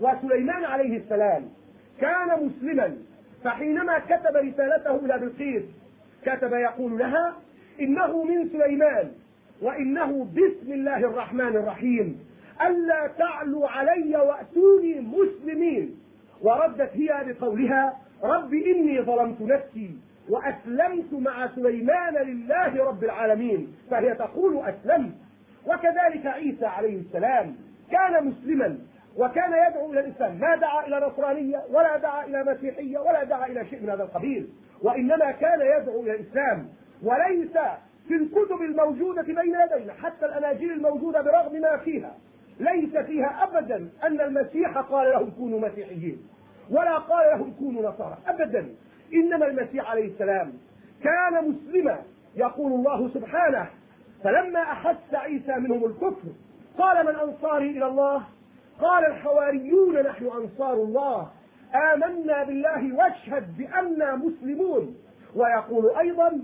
[SPEAKER 1] وسليمان عليه السلام كان مسلما فحينما كتب رسالته إلى بلقيس كتب يقول لها إنه من سليمان وإنه بسم الله الرحمن الرحيم ألا تعلوا علي وأتوني مسلمين. وردت هي بقولها رب إني ظلمت نفسي وأسلمت مع سليمان لله رب العالمين. فهي تقول أسلمت. وكذلك عيسى عليه السلام كان مسلما وكان يدعو إلى الإسلام. ما دعا إلى نصرانية ولا دعا إلى مسيحية ولا دعا إلى شيء من هذا القبيل. وإنما كان يدعو إلى الإسلام. وليس في الكتب الموجودة بين يدينا حتى الأناجيل الموجودة برغم ما فيها. ليس فيها ابدا أن المسيح قال لهم كونوا مسيحيين ولا قال لهم كونوا نصارى. ابدا. إنما المسيح عليه السلام كان مسلما يقول الله سبحانه فلما أحس عيسى منهم الكفر قال من أنصاري إلى الله؟ قال الحواريون نحن أنصار الله. آمنا بالله واشهد بأننا مسلمون. ويقول أيضا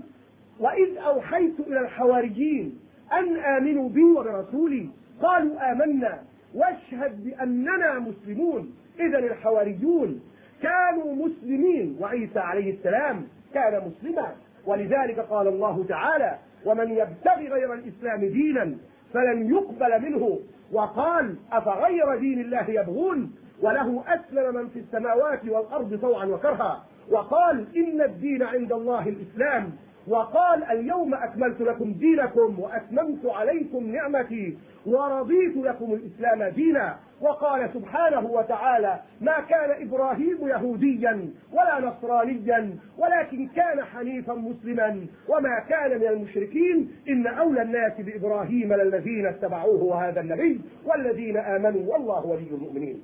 [SPEAKER 1] وإذ أوحيت إلى الحواريين أن آمنوا بي وبرسولي قالوا آمنا واشهد بأننا مسلمون. إذا الحواريون كانوا مسلمين وعيسى عليه السلام كان مسلما. ولذلك قال الله تعالى ومن يبتغي غير الإسلام دينا فلن يقبل منه. وقال أفغير دين الله يبغون؟ وله أسلم من في السماوات والأرض طوعا وكرها. وقال إن الدين عند الله الإسلام. وقال اليوم أكملت لكم دينكم وأتممت عليكم نعمتي ورضيت لكم الإسلام دينا. وقال سبحانه وتعالى ما كان إبراهيم يهوديا ولا نصرانيا ولكن كان حنيفا مسلما. وما كان من المشركين إن أولى الناس بإبراهيم للذين اتبعوه وهذا النبي والذين آمنوا والله ولي المؤمنين.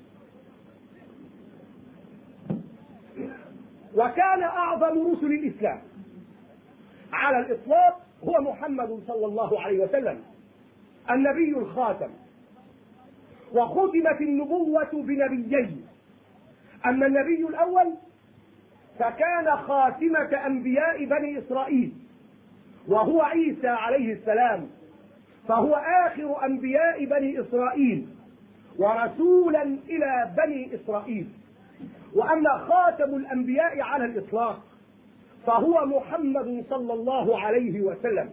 [SPEAKER 1] وكان أعظم رسل الإسلام. على الإطلاق هو محمد صلى الله عليه وسلم النبي الخاتم. وختمت النبوة بنبيين. أما النبي الأول فكان خاتمة أنبياء بني إسرائيل وهو عيسى عليه السلام فهو آخر أنبياء بني إسرائيل ورسولا إلى بني إسرائيل. وأما خاتم الأنبياء على الإطلاق فهو محمد صلى الله عليه وسلم.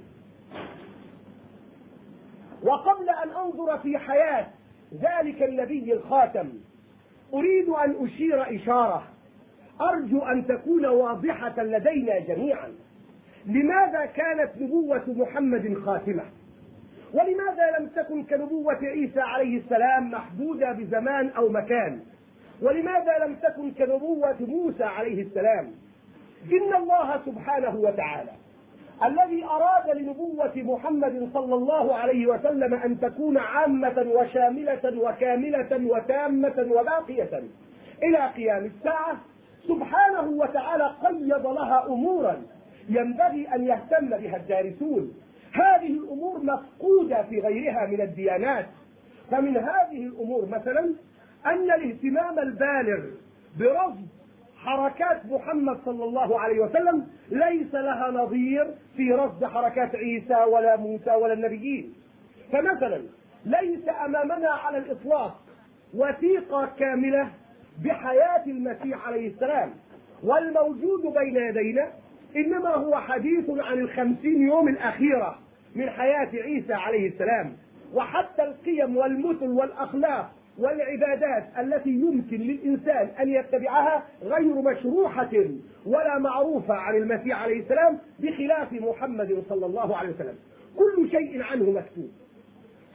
[SPEAKER 1] وقبل أن أنظر في حياة ذلك النبي الخاتم أريد أن أشير إشارة. أرجو أن تكون واضحة لدينا جميعا. لماذا كانت نبوة محمد خاتمة؟ ولماذا لم تكن كنبوة عيسى عليه السلام محدودة بزمان أو مكان؟ ولماذا لم تكن كنبوة موسى عليه السلام؟ إن الله سبحانه وتعالى الذي أراد لنبوة محمد صلى الله عليه وسلم أن تكون عامة وشاملة وكاملة وتامة وباقية إلى قيام الساعة سبحانه وتعالى قيض لها أمورا ينبغي أن يهتم بها الدارسون. هذه الأمور مفقودة في غيرها من الديانات. فمن هذه الأمور مثلا أن الاهتمام البالغ برصد حركات محمد صلى الله عليه وسلم ليس لها نظير في رصد حركات عيسى ولا موسى ولا النبيين. فمثلا ليس أمامنا على الإطلاق وثيقة كاملة بحياة المسيح عليه السلام والموجود بين يدينا إنما هو حديث عن الخمسين يوم الأخيرة من حياة عيسى عليه السلام. وحتى القيم والمثل والأخلاق والعبادات التي يمكن للإنسان أن يتبعها غير مشروحة ولا معروفة عن المسيح عليه السلام بخلاف محمد صلى الله عليه وسلم. كل شيء عنه مكتوب.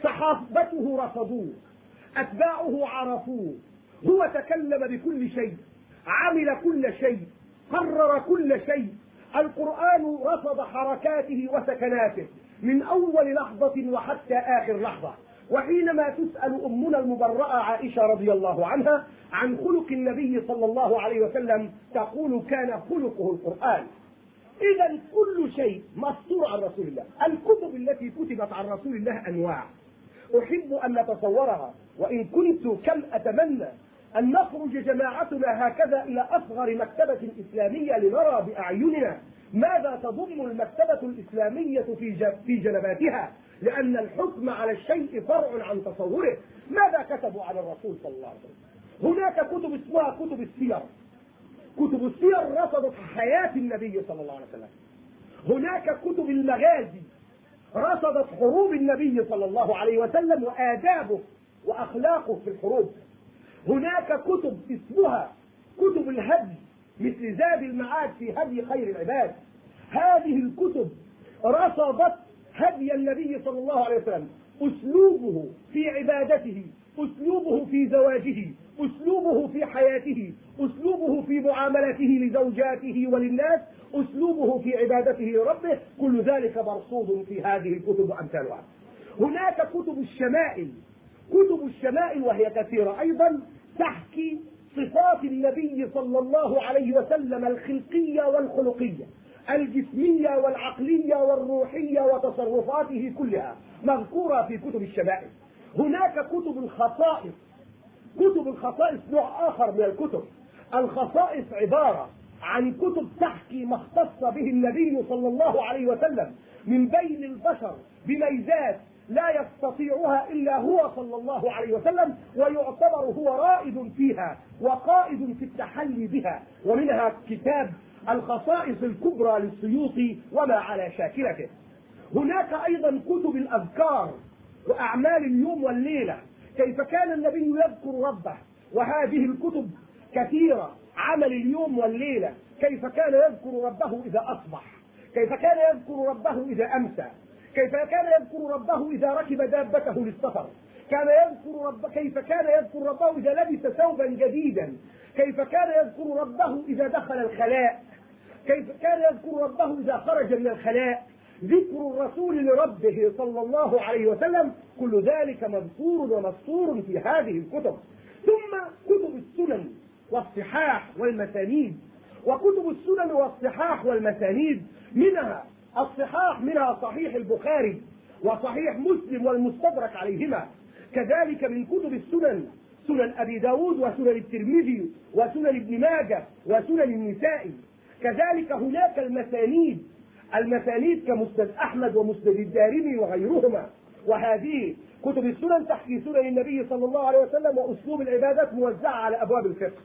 [SPEAKER 1] صحابته رفضوه. أتباعه عرفوه. هو تكلم بكل شيء. عمل كل شيء. قرر كل شيء. القرآن رفض حركاته وسكناته من أول لحظة وحتى آخر لحظة. وحينما تسأل أمنا المبرأة عائشة رضي الله عنها عن خلق النبي صلى الله عليه وسلم تقول كان خلقه القرآن. إذا كل شيء مسطور عن رسول الله. الكتب التي كتبت عن رسول الله أنواع. أحب أن نتصورها. وإن كنت كم أتمنى أن نخرج جماعتنا هكذا إلى أصغر مكتبة إسلامية لنرى بأعيننا ماذا تضم المكتبة الإسلامية في في جنباتها. لأن الحكم على الشيء فرع عن تصوره. ماذا كتبوا على الرسول صلى الله عليه وسلم؟ هناك كتب اسمها كتب السير. كتب السير رصدت حياة النبي صلى الله عليه وسلم. هناك كتب المغازي رصدت حروب النبي صلى الله عليه وسلم وآدابه وأخلاقه في الحروب. هناك كتب اسمها كتب الهدي مثل زاد المعاد في هدي خير العباد. هذه الكتب رصدت هدي النبي صلى الله عليه وسلم. أسلوبه في عبادته أسلوبه في زواجه أسلوبه في حياته أسلوبه في معاملته لزوجاته وللناس أسلوبه في عبادته لربه. كل ذلك مرصود في هذه الكتب وأمثالها. هناك كتب الشمائل. كتب الشمائل وهي كثيرة. أيضا تحكي صفات النبي صلى الله عليه وسلم الخلقية والخلقية. الجسمية والعقلية والروحية وتصرفاته كلها مذكورة في كتب الشمائل. هناك كتب الخصائص كتب الخصائص نوع آخر من الكتب. الخصائص عبارة عن كتب تحكي ما اختص به النبي صلى الله عليه وسلم من بين البشر بميزات لا يستطيعها إلا هو صلى الله عليه وسلم ويعتبر هو رائد فيها وقائد في التحلي بها ومنها كتاب الخصائص الكبرى للسيوطي وما على شاكلته. هناك أيضا كتب الأذكار وأعمال اليوم والليلة. كيف كان النبي يذكر ربه؟ وهذه الكتب كثيرة. عمل اليوم والليلة. كيف كان يذكر ربه إذا أصبح؟ كيف كان يذكر ربه إذا أمسى؟ كيف كان يذكر ربه إذا ركب دابته للسفر؟ كان يذكر رب كيف كان يذكر ربه إذا لبس ثوبا جديدا؟ كيف كان يذكر ربه إذا دخل الخلاء؟ كيف كان يذكر ربه إذا خرج من الخلاء؟ ذكر الرسول لربه صلى الله عليه وسلم كل ذلك مذكور ومسطور في هذه الكتب. ثم كتب السنن والصحاح والمسانيد وكتب السنن والصحاح والمسانيد منها الصحاح منها صحيح البخاري وصحيح مسلم والمستدرك عليهما. كذلك من كتب السنن سنن أبي داود وسنن الترمذي وسنن ابن ماجه وسنن النسائي. كذلك هناك المسانيد. المسانيد كمسند أحمد ومسند الدارمي وغيرهما. وهذه كتب السنن تحكي سنن النبي صلى الله عليه وسلم وأسلوب العبادات موزعة على أبواب الفقه.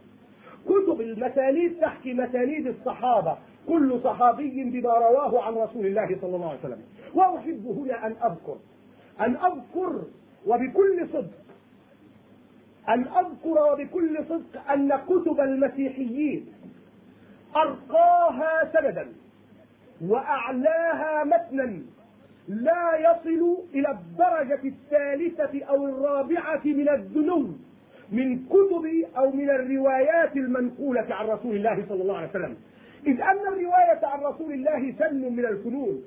[SPEAKER 1] كتب المسانيد تحكي مسانيد الصحابة. كل صحابي بما رواه عن رسول الله صلى الله عليه وسلم. وأحب هنا أن أذكر أن أذكر وبكل صدق أن أذكر وبكل صدق أن كتب المسيحيين أرقاها سندا وأعلاها متنا لا يصل إلى الدرجة الثالثة أو الرابعة من الذنوب من كتب أو من الروايات المنقولة عن رسول الله صلى الله عليه وسلم. إذ أن الرواية عن رسول الله فن من الفنون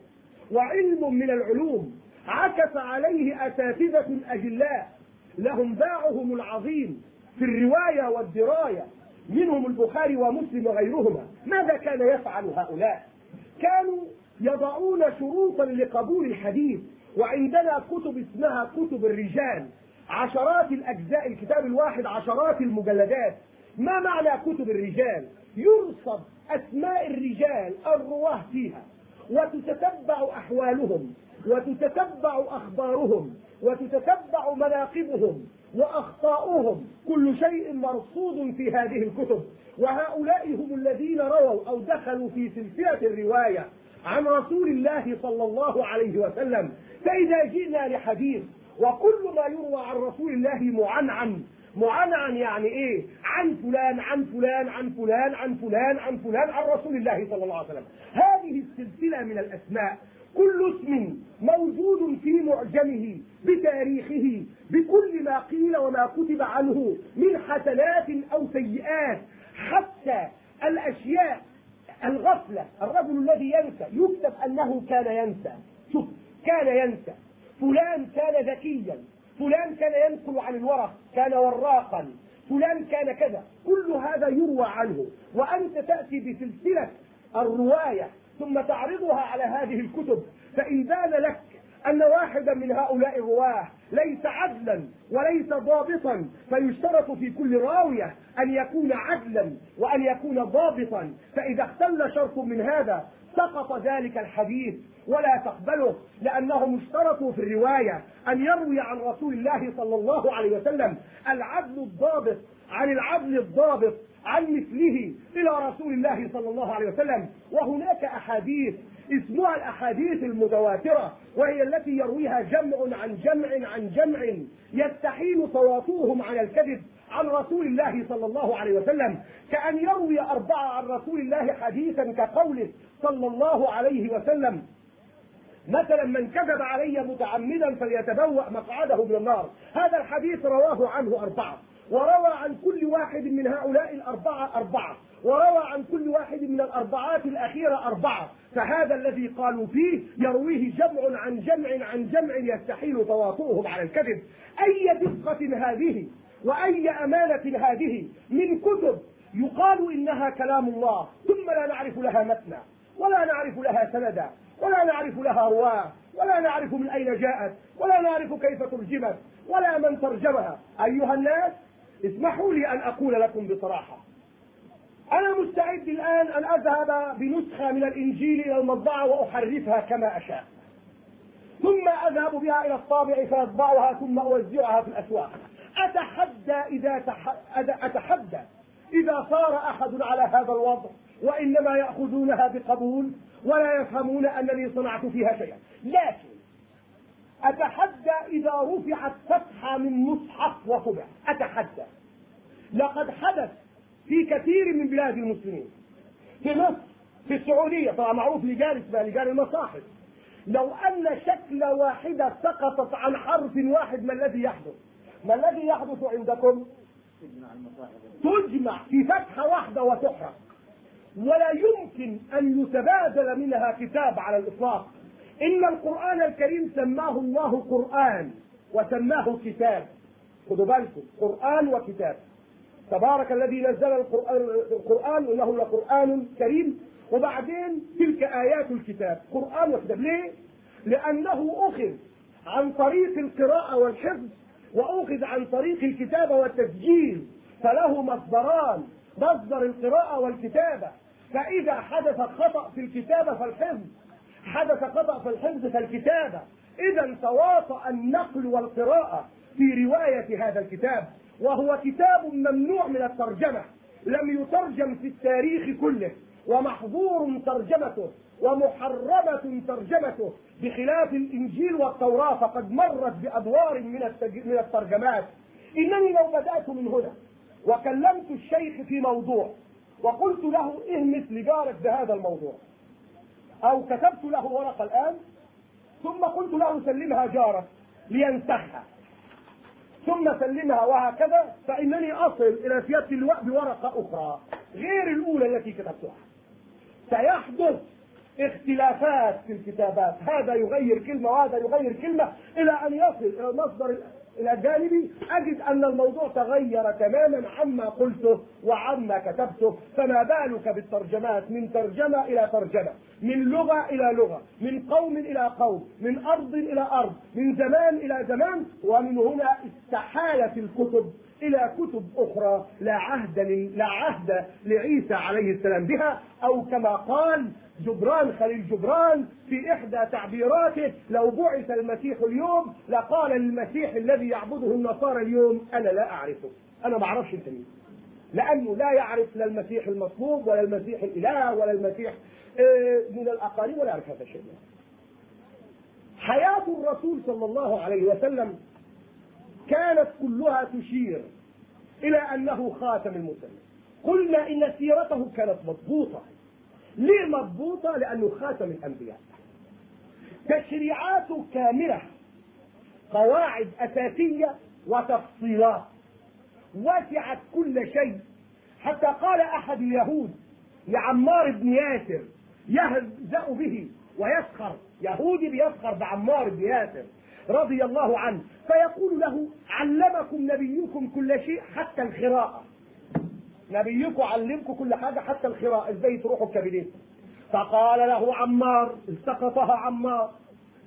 [SPEAKER 1] وعلم من العلوم عكس عليه أساتذة أجلاء لهم باعهم العظيم في الرواية والدراية. منهم البخاري ومسلم وغيرهما. ماذا كان يفعل هؤلاء؟ كانوا يضعون شروطا لقبول الحديث وعندنا كتب اسمها كتب الرجال عشرات الأجزاء الكتاب الواحد عشرات المجلدات. ما معنى كتب الرجال؟ يرصد أسماء الرجال الرواة فيها وتتتبع أحوالهم وتتتبع أخبارهم وتتتبع مناقبهم. وأخطاؤهم كل شيء مرصود في هذه الكتب. وهؤلاء هم الذين رووا أو دخلوا في سلسلة الرواية عن رسول الله صلى الله عليه وسلم. فإذا جئنا لحديث وكل ما يروى عن رسول الله معنعن معنعن يعني إيه؟ عن فلان عن فلان عن فلان عن فلان عن فلان عن رسول الله صلى الله عليه وسلم. هذه السلسلة من الأسماء. كل اسم موجود في معجمه بتاريخه بكل ما قيل وما كتب عنه من حسنات أو سيئات حتى الأشياء الغفلة الرجل الذي ينسى يكتب أنه كان ينسى. شوف كان ينسى. فلان كان ذكيا فلان كان ينقل عن الورق كان وراقا فلان كان كذا. كل هذا يروى عنه. وأنت تأتي بسلسلة الرواية ثم تعرضها على هذه الكتب فإن بان لك أن واحدا من هؤلاء الرواه ليس عدلا وليس ضابطا فيشترط في كل راوية أن يكون عدلا وأن يكون ضابطا. فإذا اختل شرط من هذا سقط ذلك الحديث ولا تقبله لأنهم اشترطوا في الرواية أن يروي عن رسول الله صلى الله عليه وسلم العدل الضابط عن العدل الضابط عن مثله إلى رسول الله صلى الله عليه وسلم. وهناك أحاديث اسمها الأحاديث المتواترة وهي التي يرويها جمع عن جمع عن جمع يستحيل تواطؤهم على الكذب عن رسول الله صلى الله عليه وسلم. كأن يروي أربعة عن رسول الله حديثا كقوله صلى الله عليه وسلم. مثلا من كذب علي متعمدا فليتبوأ مقعده من النار. هذا الحديث رواه عنه أربعة. وروى عن كل واحد من هؤلاء الأربعة أربعة. وروى عن كل واحد من الأربعات الأخيرة أربعة. فهذا الذي قالوا فيه يرويه جمع عن جمع عن جمع يستحيل تواطؤهم على الكذب. أي دقة هذه وأي أمانة هذه من كتب يقال إنها كلام الله ثم لا نعرف لها متنا ولا نعرف لها سندا ولا نعرف لها رواه ولا نعرف من أين جاءت ولا نعرف كيف ترجمت ولا من ترجمها. أيها الناس اسمحوا لي أن أقول لكم بصراحة. أنا مستعد الآن أن أذهب بنسخة من الإنجيل إلى المطبعة وأحرفها كما أشاء. ثم أذهب بها إلى الطابع فيطبعها ثم أوزعها في الأسواق. أتحدى إذا تح... أتحدى إذا صار أحد على هذا الوضع وإنما يأخذونها بقبول ولا يفهمون أنني صنعت فيها شيئا. لكن أتحدى إذا رفعت فتحة من مصحف وطبع أتحدى. لقد حدث في كثير من بلاد المسلمين. في مصر في السعودية طبعا معروف لجان اسمها لجان المصاحف. لو أن شكل واحدة سقطت عن حرف واحد ما الذي يحدث؟ ما الذي يحدث عندكم؟ تجمع في فتحة واحدة وتحرق. ولا يمكن أن يتبادل منها كتاب على الإطلاق. إن القرآن الكريم سماه الله قرآن وسماه كتاب. خذوا بالكم قرآن وكتاب. تبارك الذي نزل القرآن, القرآن إنه لقرآن كريم. وبعدين تلك آيات الكتاب. قرآن وكتاب ليه؟ لأنه أخذ عن طريق القراءة والحفظ وأخذ عن طريق الكتابة والتسجيل. فله مصدران مصدر القراءة والكتابة. فإذا حدث خطأ في الكتابة فالحفظ. حدث خطأ في الحفظ فالكتابة إذا تواطأ النقل والقراءة في رواية هذا الكتاب وهو كتاب ممنوع من الترجمة لم يترجم في التاريخ كله ومحظور ترجمته ومحرمة ترجمته بخلاف الإنجيل والتوراة فقد مرت بأدوار من من الترجمات. إنني لو بدأت من هنا وكلمت الشيخ في موضوع وقلت له اهمس لجارك بهذا الموضوع. أو كتبت له ورقة الآن ثم قلت له سلمها جارك لينسخها. ثم سلمها وهكذا فإنني أصل إلى سيادة اللواء بورقة أخرى غير الأولى التي كتبتها. سيحدث اختلافات في الكتابات. هذا يغير كلمة وهذا يغير كلمة إلى أن يصل إلى المصدر إلى جانبي أجد أن الموضوع تغير تماما عما قلته وعما كتبته فما بالك بالترجمات من ترجمة إلى ترجمة من لغة إلى لغة من قوم إلى قوم من أرض إلى أرض من زمان إلى زمان ومن هنا استحالت الكتب إلى كتب أخرى لا عهد لا عهد لعيسى عليه السلام بها أو كما قال جبران خليل جبران في إحدى تعبيراته لو بعث المسيح اليوم لقال المسيح الذي يعبده النصارى اليوم أنا لا أعرفه. أنا ما أعرفش أنت مين. لأنه لا يعرف لا المسيح المصلوب ولا المسيح الإله ولا المسيح آه، من الأقارب ولا يعرف هذا الشيء. حياة الرسول صلى الله عليه وسلم كانت كلها تشير إلى أنه خاتم المرسلين قلنا إن سيرته كانت مضبوطة. ليه مضبوطة؟ لأنه خاتم الأنبياء. تشريعاته كاملة قواعد أساسية وتفصيلات. وسعت كل شيء. حتى قال أحد اليهود لعمار بن ياسر يهزأ به ويسخر. يهودي بيسخر بعمار بن ياسر رضي الله عنه. فيقول له علمكم نبيكم كل شيء حتى القراءة نبيكم علمكم كل حاجة حتى القراءة إزاي تروحوا الكابينات فقال له عمار التقطها عمار.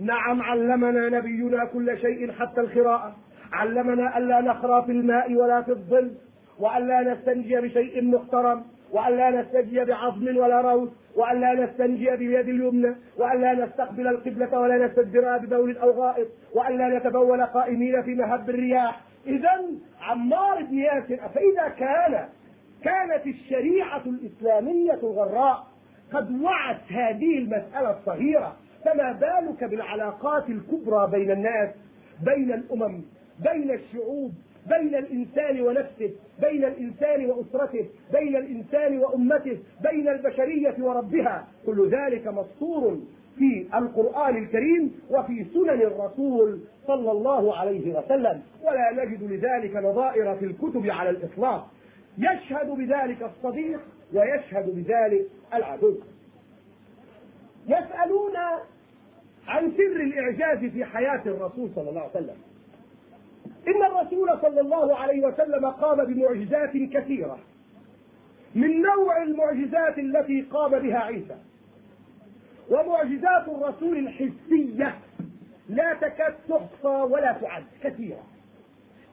[SPEAKER 1] نعم علمنا نبينا كل شيء حتى القراءة علمنا ألا نخرى في الماء ولا في الظل وألا نستنجي بشيء محترم وألا نستنجي بعظم ولا روث وألا نستنجي بيد اليمنى وألا نستقبل القبلة ولا نستدبرها ببول أو غائط وألا نتبول قائمين في مهب الرياح. إذا عمار بن ياسر فإذا كان كانت الشريعة الإسلامية الغراء قد وعت هذه المسألة الصغيرة فما بالك بالعلاقات الكبرى بين الناس بين الأمم بين الشعوب بين الإنسان ونفسه بين الإنسان وأسرته بين الإنسان وأمته بين البشرية وربها؟ كل ذلك مسطور في القرآن الكريم وفي سنن الرسول صلى الله عليه وسلم. ولا نجد لذلك نظائر في الكتب على الإطلاق. يشهد بذلك الصديق ويشهد بذلك العدو. يسألون عن سر الإعجاز في حياة الرسول صلى الله عليه وسلم. إن الرسول صلى الله عليه وسلم قام بمعجزات كثيرة من نوع المعجزات التي قام بها عيسى. ومعجزات الرسول الحسية لا تكاد تحصى ولا تعد كثيرة.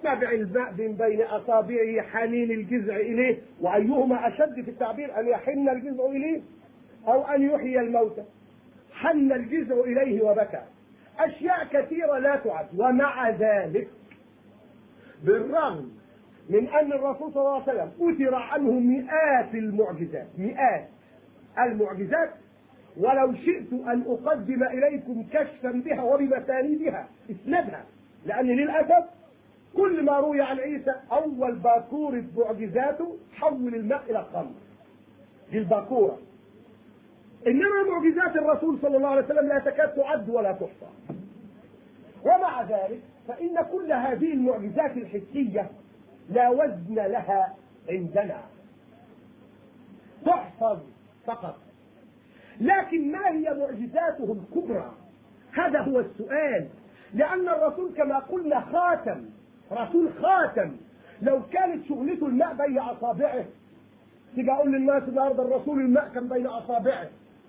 [SPEAKER 1] نبع الماء من بين أصابعه حنين الجذع إليه وأيهما أشد في التعبير أن يحن الجذع إليه أو أن يحيي الموتى. حن الجذع إليه وبكى. أشياء كثيرة لا تعد ومع ذلك بالرغم من أن الرسول صلى الله عليه وسلم أثر عنه مئات المعجزات مئات المعجزات ولو شئت أن أقدم إليكم كشفا بها وبمسانيدها اسندها لأن للأسف كل ما روي عن عيسى أول باكورة معجزاته حول الماء إلى الخمر دي الباكورة إنما معجزات الرسول صلى الله عليه وسلم لا تكاد تعد ولا تحصى. ومع ذلك فإن كل هذه المعجزات الحسية لا وزن لها عندنا. تحفظ فقط. لكن ما هي معجزاته الكبرى؟ هذا هو السؤال. لأن الرسول كما قلنا خاتم رسول خاتم. لو كانت شغلته الماء بين أصابعه تيجي أقول للناس النهارده الرسول الماء كان بين أصابعه.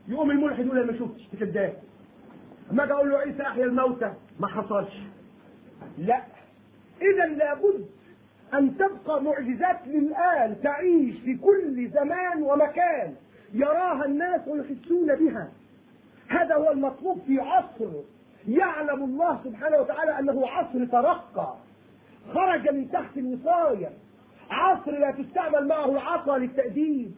[SPEAKER 1] يقوم الملحد يقول أنا ما شفتش كذاب أما أجي أقول له عيسى احيا الموتى ما حصلش. لا. اذا لابد أن تبقى معجزات للآن تعيش في كل زمان ومكان يراها الناس ويحسون بها. هذا هو المطلوب في عصر يعلم الله سبحانه وتعالى أنه عصر ترقى. خرج من تحت الوصاية. عصر لا تستعمل معه العصا للتأديب.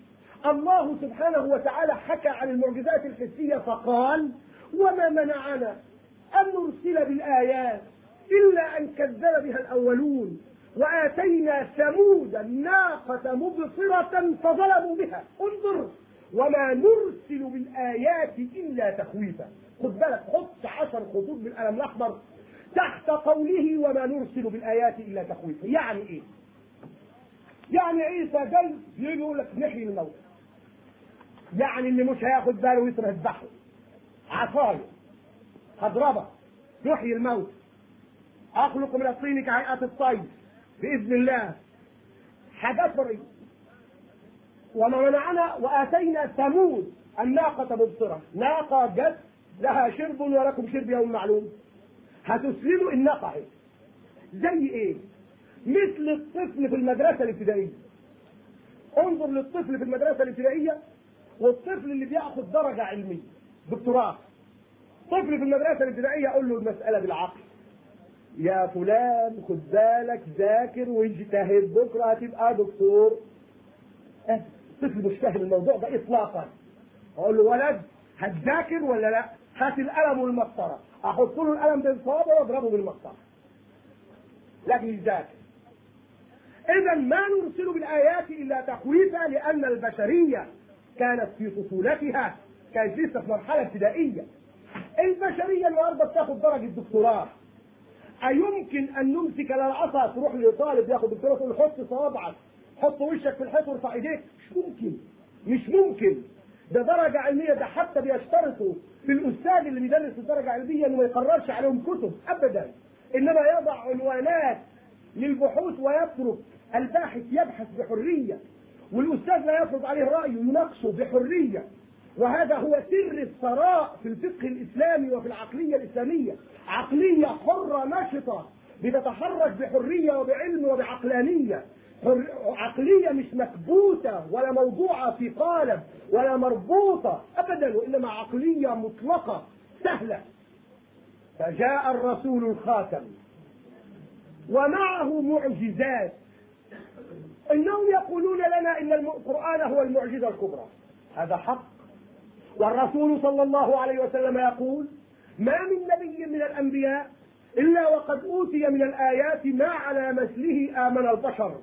[SPEAKER 1] الله سبحانه وتعالى حكى عن المعجزات الحسية فقال وما منعنا أن نرسل بالآيات إلا أن كذب بها الأولون. وآتينا ثمود الناقة مبصرة فظلموا بها. انظر وما نرسل بالآيات إلا تخويفا. خد بالك حط عشر خطوط بالقلم الأحمر. تحت قوله وما نرسل بالآيات إلا تخويفا. يعني إيه؟ يعني عيسى جاي يقول لك نحيي الموت؟ يعني اللي مش هياخد باله ويسرح البحر عصاية هضربها يحيي الموت. أخلق من الطين كهيئة الطير. بإذن الله. حاجات برية وما منعنا وآتينا ثمود الناقة مبصرة. ناقة جت لها شرب ولكم شرب يوم معلوم. هتسلموا الناقة اهي زي إيه؟ مثل الطفل في المدرسة الابتدائية. انظر للطفل في المدرسة الابتدائية والطفل اللي بياخد درجة علمية دكتوراه. طفل في المدرسة الابتدائية أقول له المسألة بالعقل. يا فلان خد بالك ذاكر واجتهد بكرة هتبقى دكتور. أه طفل مش فاهم الموضوع ده إطلاقا. أقول له ولد هتذاكر ولا لا؟ هات القلم والمسطرة. أحط له القلم بالصوابع وأضربه بالمسطرة. لكن يذاكر إذا ما نرسل بالآيات إلا تخويفا لأن البشرية كانت في طفولتها كانت لسه في مرحلة ابتدائية. البشرية النهارده بتاخد درجة دكتوراه. أيمكن أن نمسك العصا تروح لطالب ياخد دكتوراه تقول حط صوابعك حط وشك في الحيط وارفع إيديك. مش ممكن. مش ممكن. ده درجة علمية ده حتى بيشترطوا في الأستاذ اللي بيدرس الدرجة العلمية إنه ما يقررش عليهم كتب أبدا. إنما يضع عنوانات للبحوث ويترك الباحث يبحث بحرية والأستاذ لا يفرض عليه رأيه يناقشه بحرية. وهذا هو سر الثراء في الفقه الإسلامي وفي العقلية الإسلامية. عقلية حرة نشطة بتتحرك بحرية وبعلم وبعقلانية. عقلية مش مكبوتة ولا موضوعة في قالب ولا مربوطة أبدا وإنما عقلية مطلقة سهلة. فجاء الرسول الخاتم ومعه معجزات. إنهم يقولون لنا إن القرآن هو المعجزة الكبرى. هذا حق. والرسول صلى الله عليه وسلم يقول ما من نبي من الأنبياء إلا وقد أوتي من الآيات ما على مثله آمن البشر.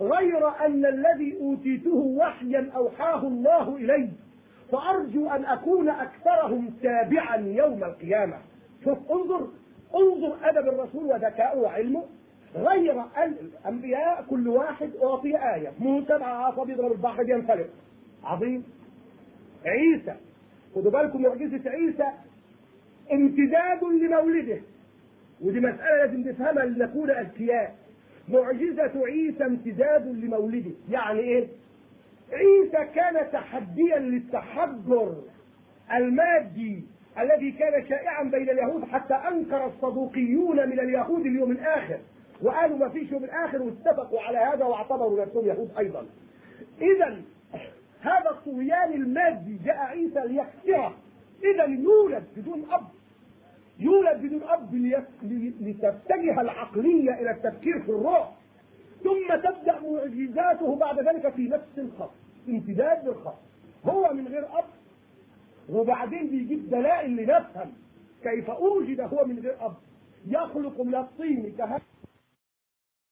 [SPEAKER 1] غير أن الذي أوتيته وحيا أوحاه الله إلي فأرجو أن أكون أكثرهم تابعا يوم القيامة. شوف انظر انظر أدب الرسول وذكاؤه وعلمه. غير الأنبياء كل واحد أعطي آية. موسى مع عصا بيضرب البحر بينفلق عظيم. عيسى خدوا بالكم معجزة عيسى. امتداد لمولده. ودي مسألة لازم نفهمها لنكون أذكياء. معجزة عيسى امتداد لمولده يعني إيه؟ عيسى كان تحديا للتحجر المادي الذي كان شائعا بين اليهود حتى أنكر الصدوقيون من اليهود اليوم الآخر وقالوا ما فيش يوم الآخر واتفقوا على هذا واعتبروا نفسهم يهود أيضا. اذا هذا الطغيان المادي جاء عيسى ليكسره اذا يولد بدون أب يولد بدون لي- لتتجه العقلية إلى التفكير في الروح. ثم تبدأ معجزاته بعد ذلك في نفس الخط امتداد للخط. هو من غير أب. وبعدين بيجيب دلائل لنفهم كيف أوجد هو من غير أب. يخلق من الطين كهذا.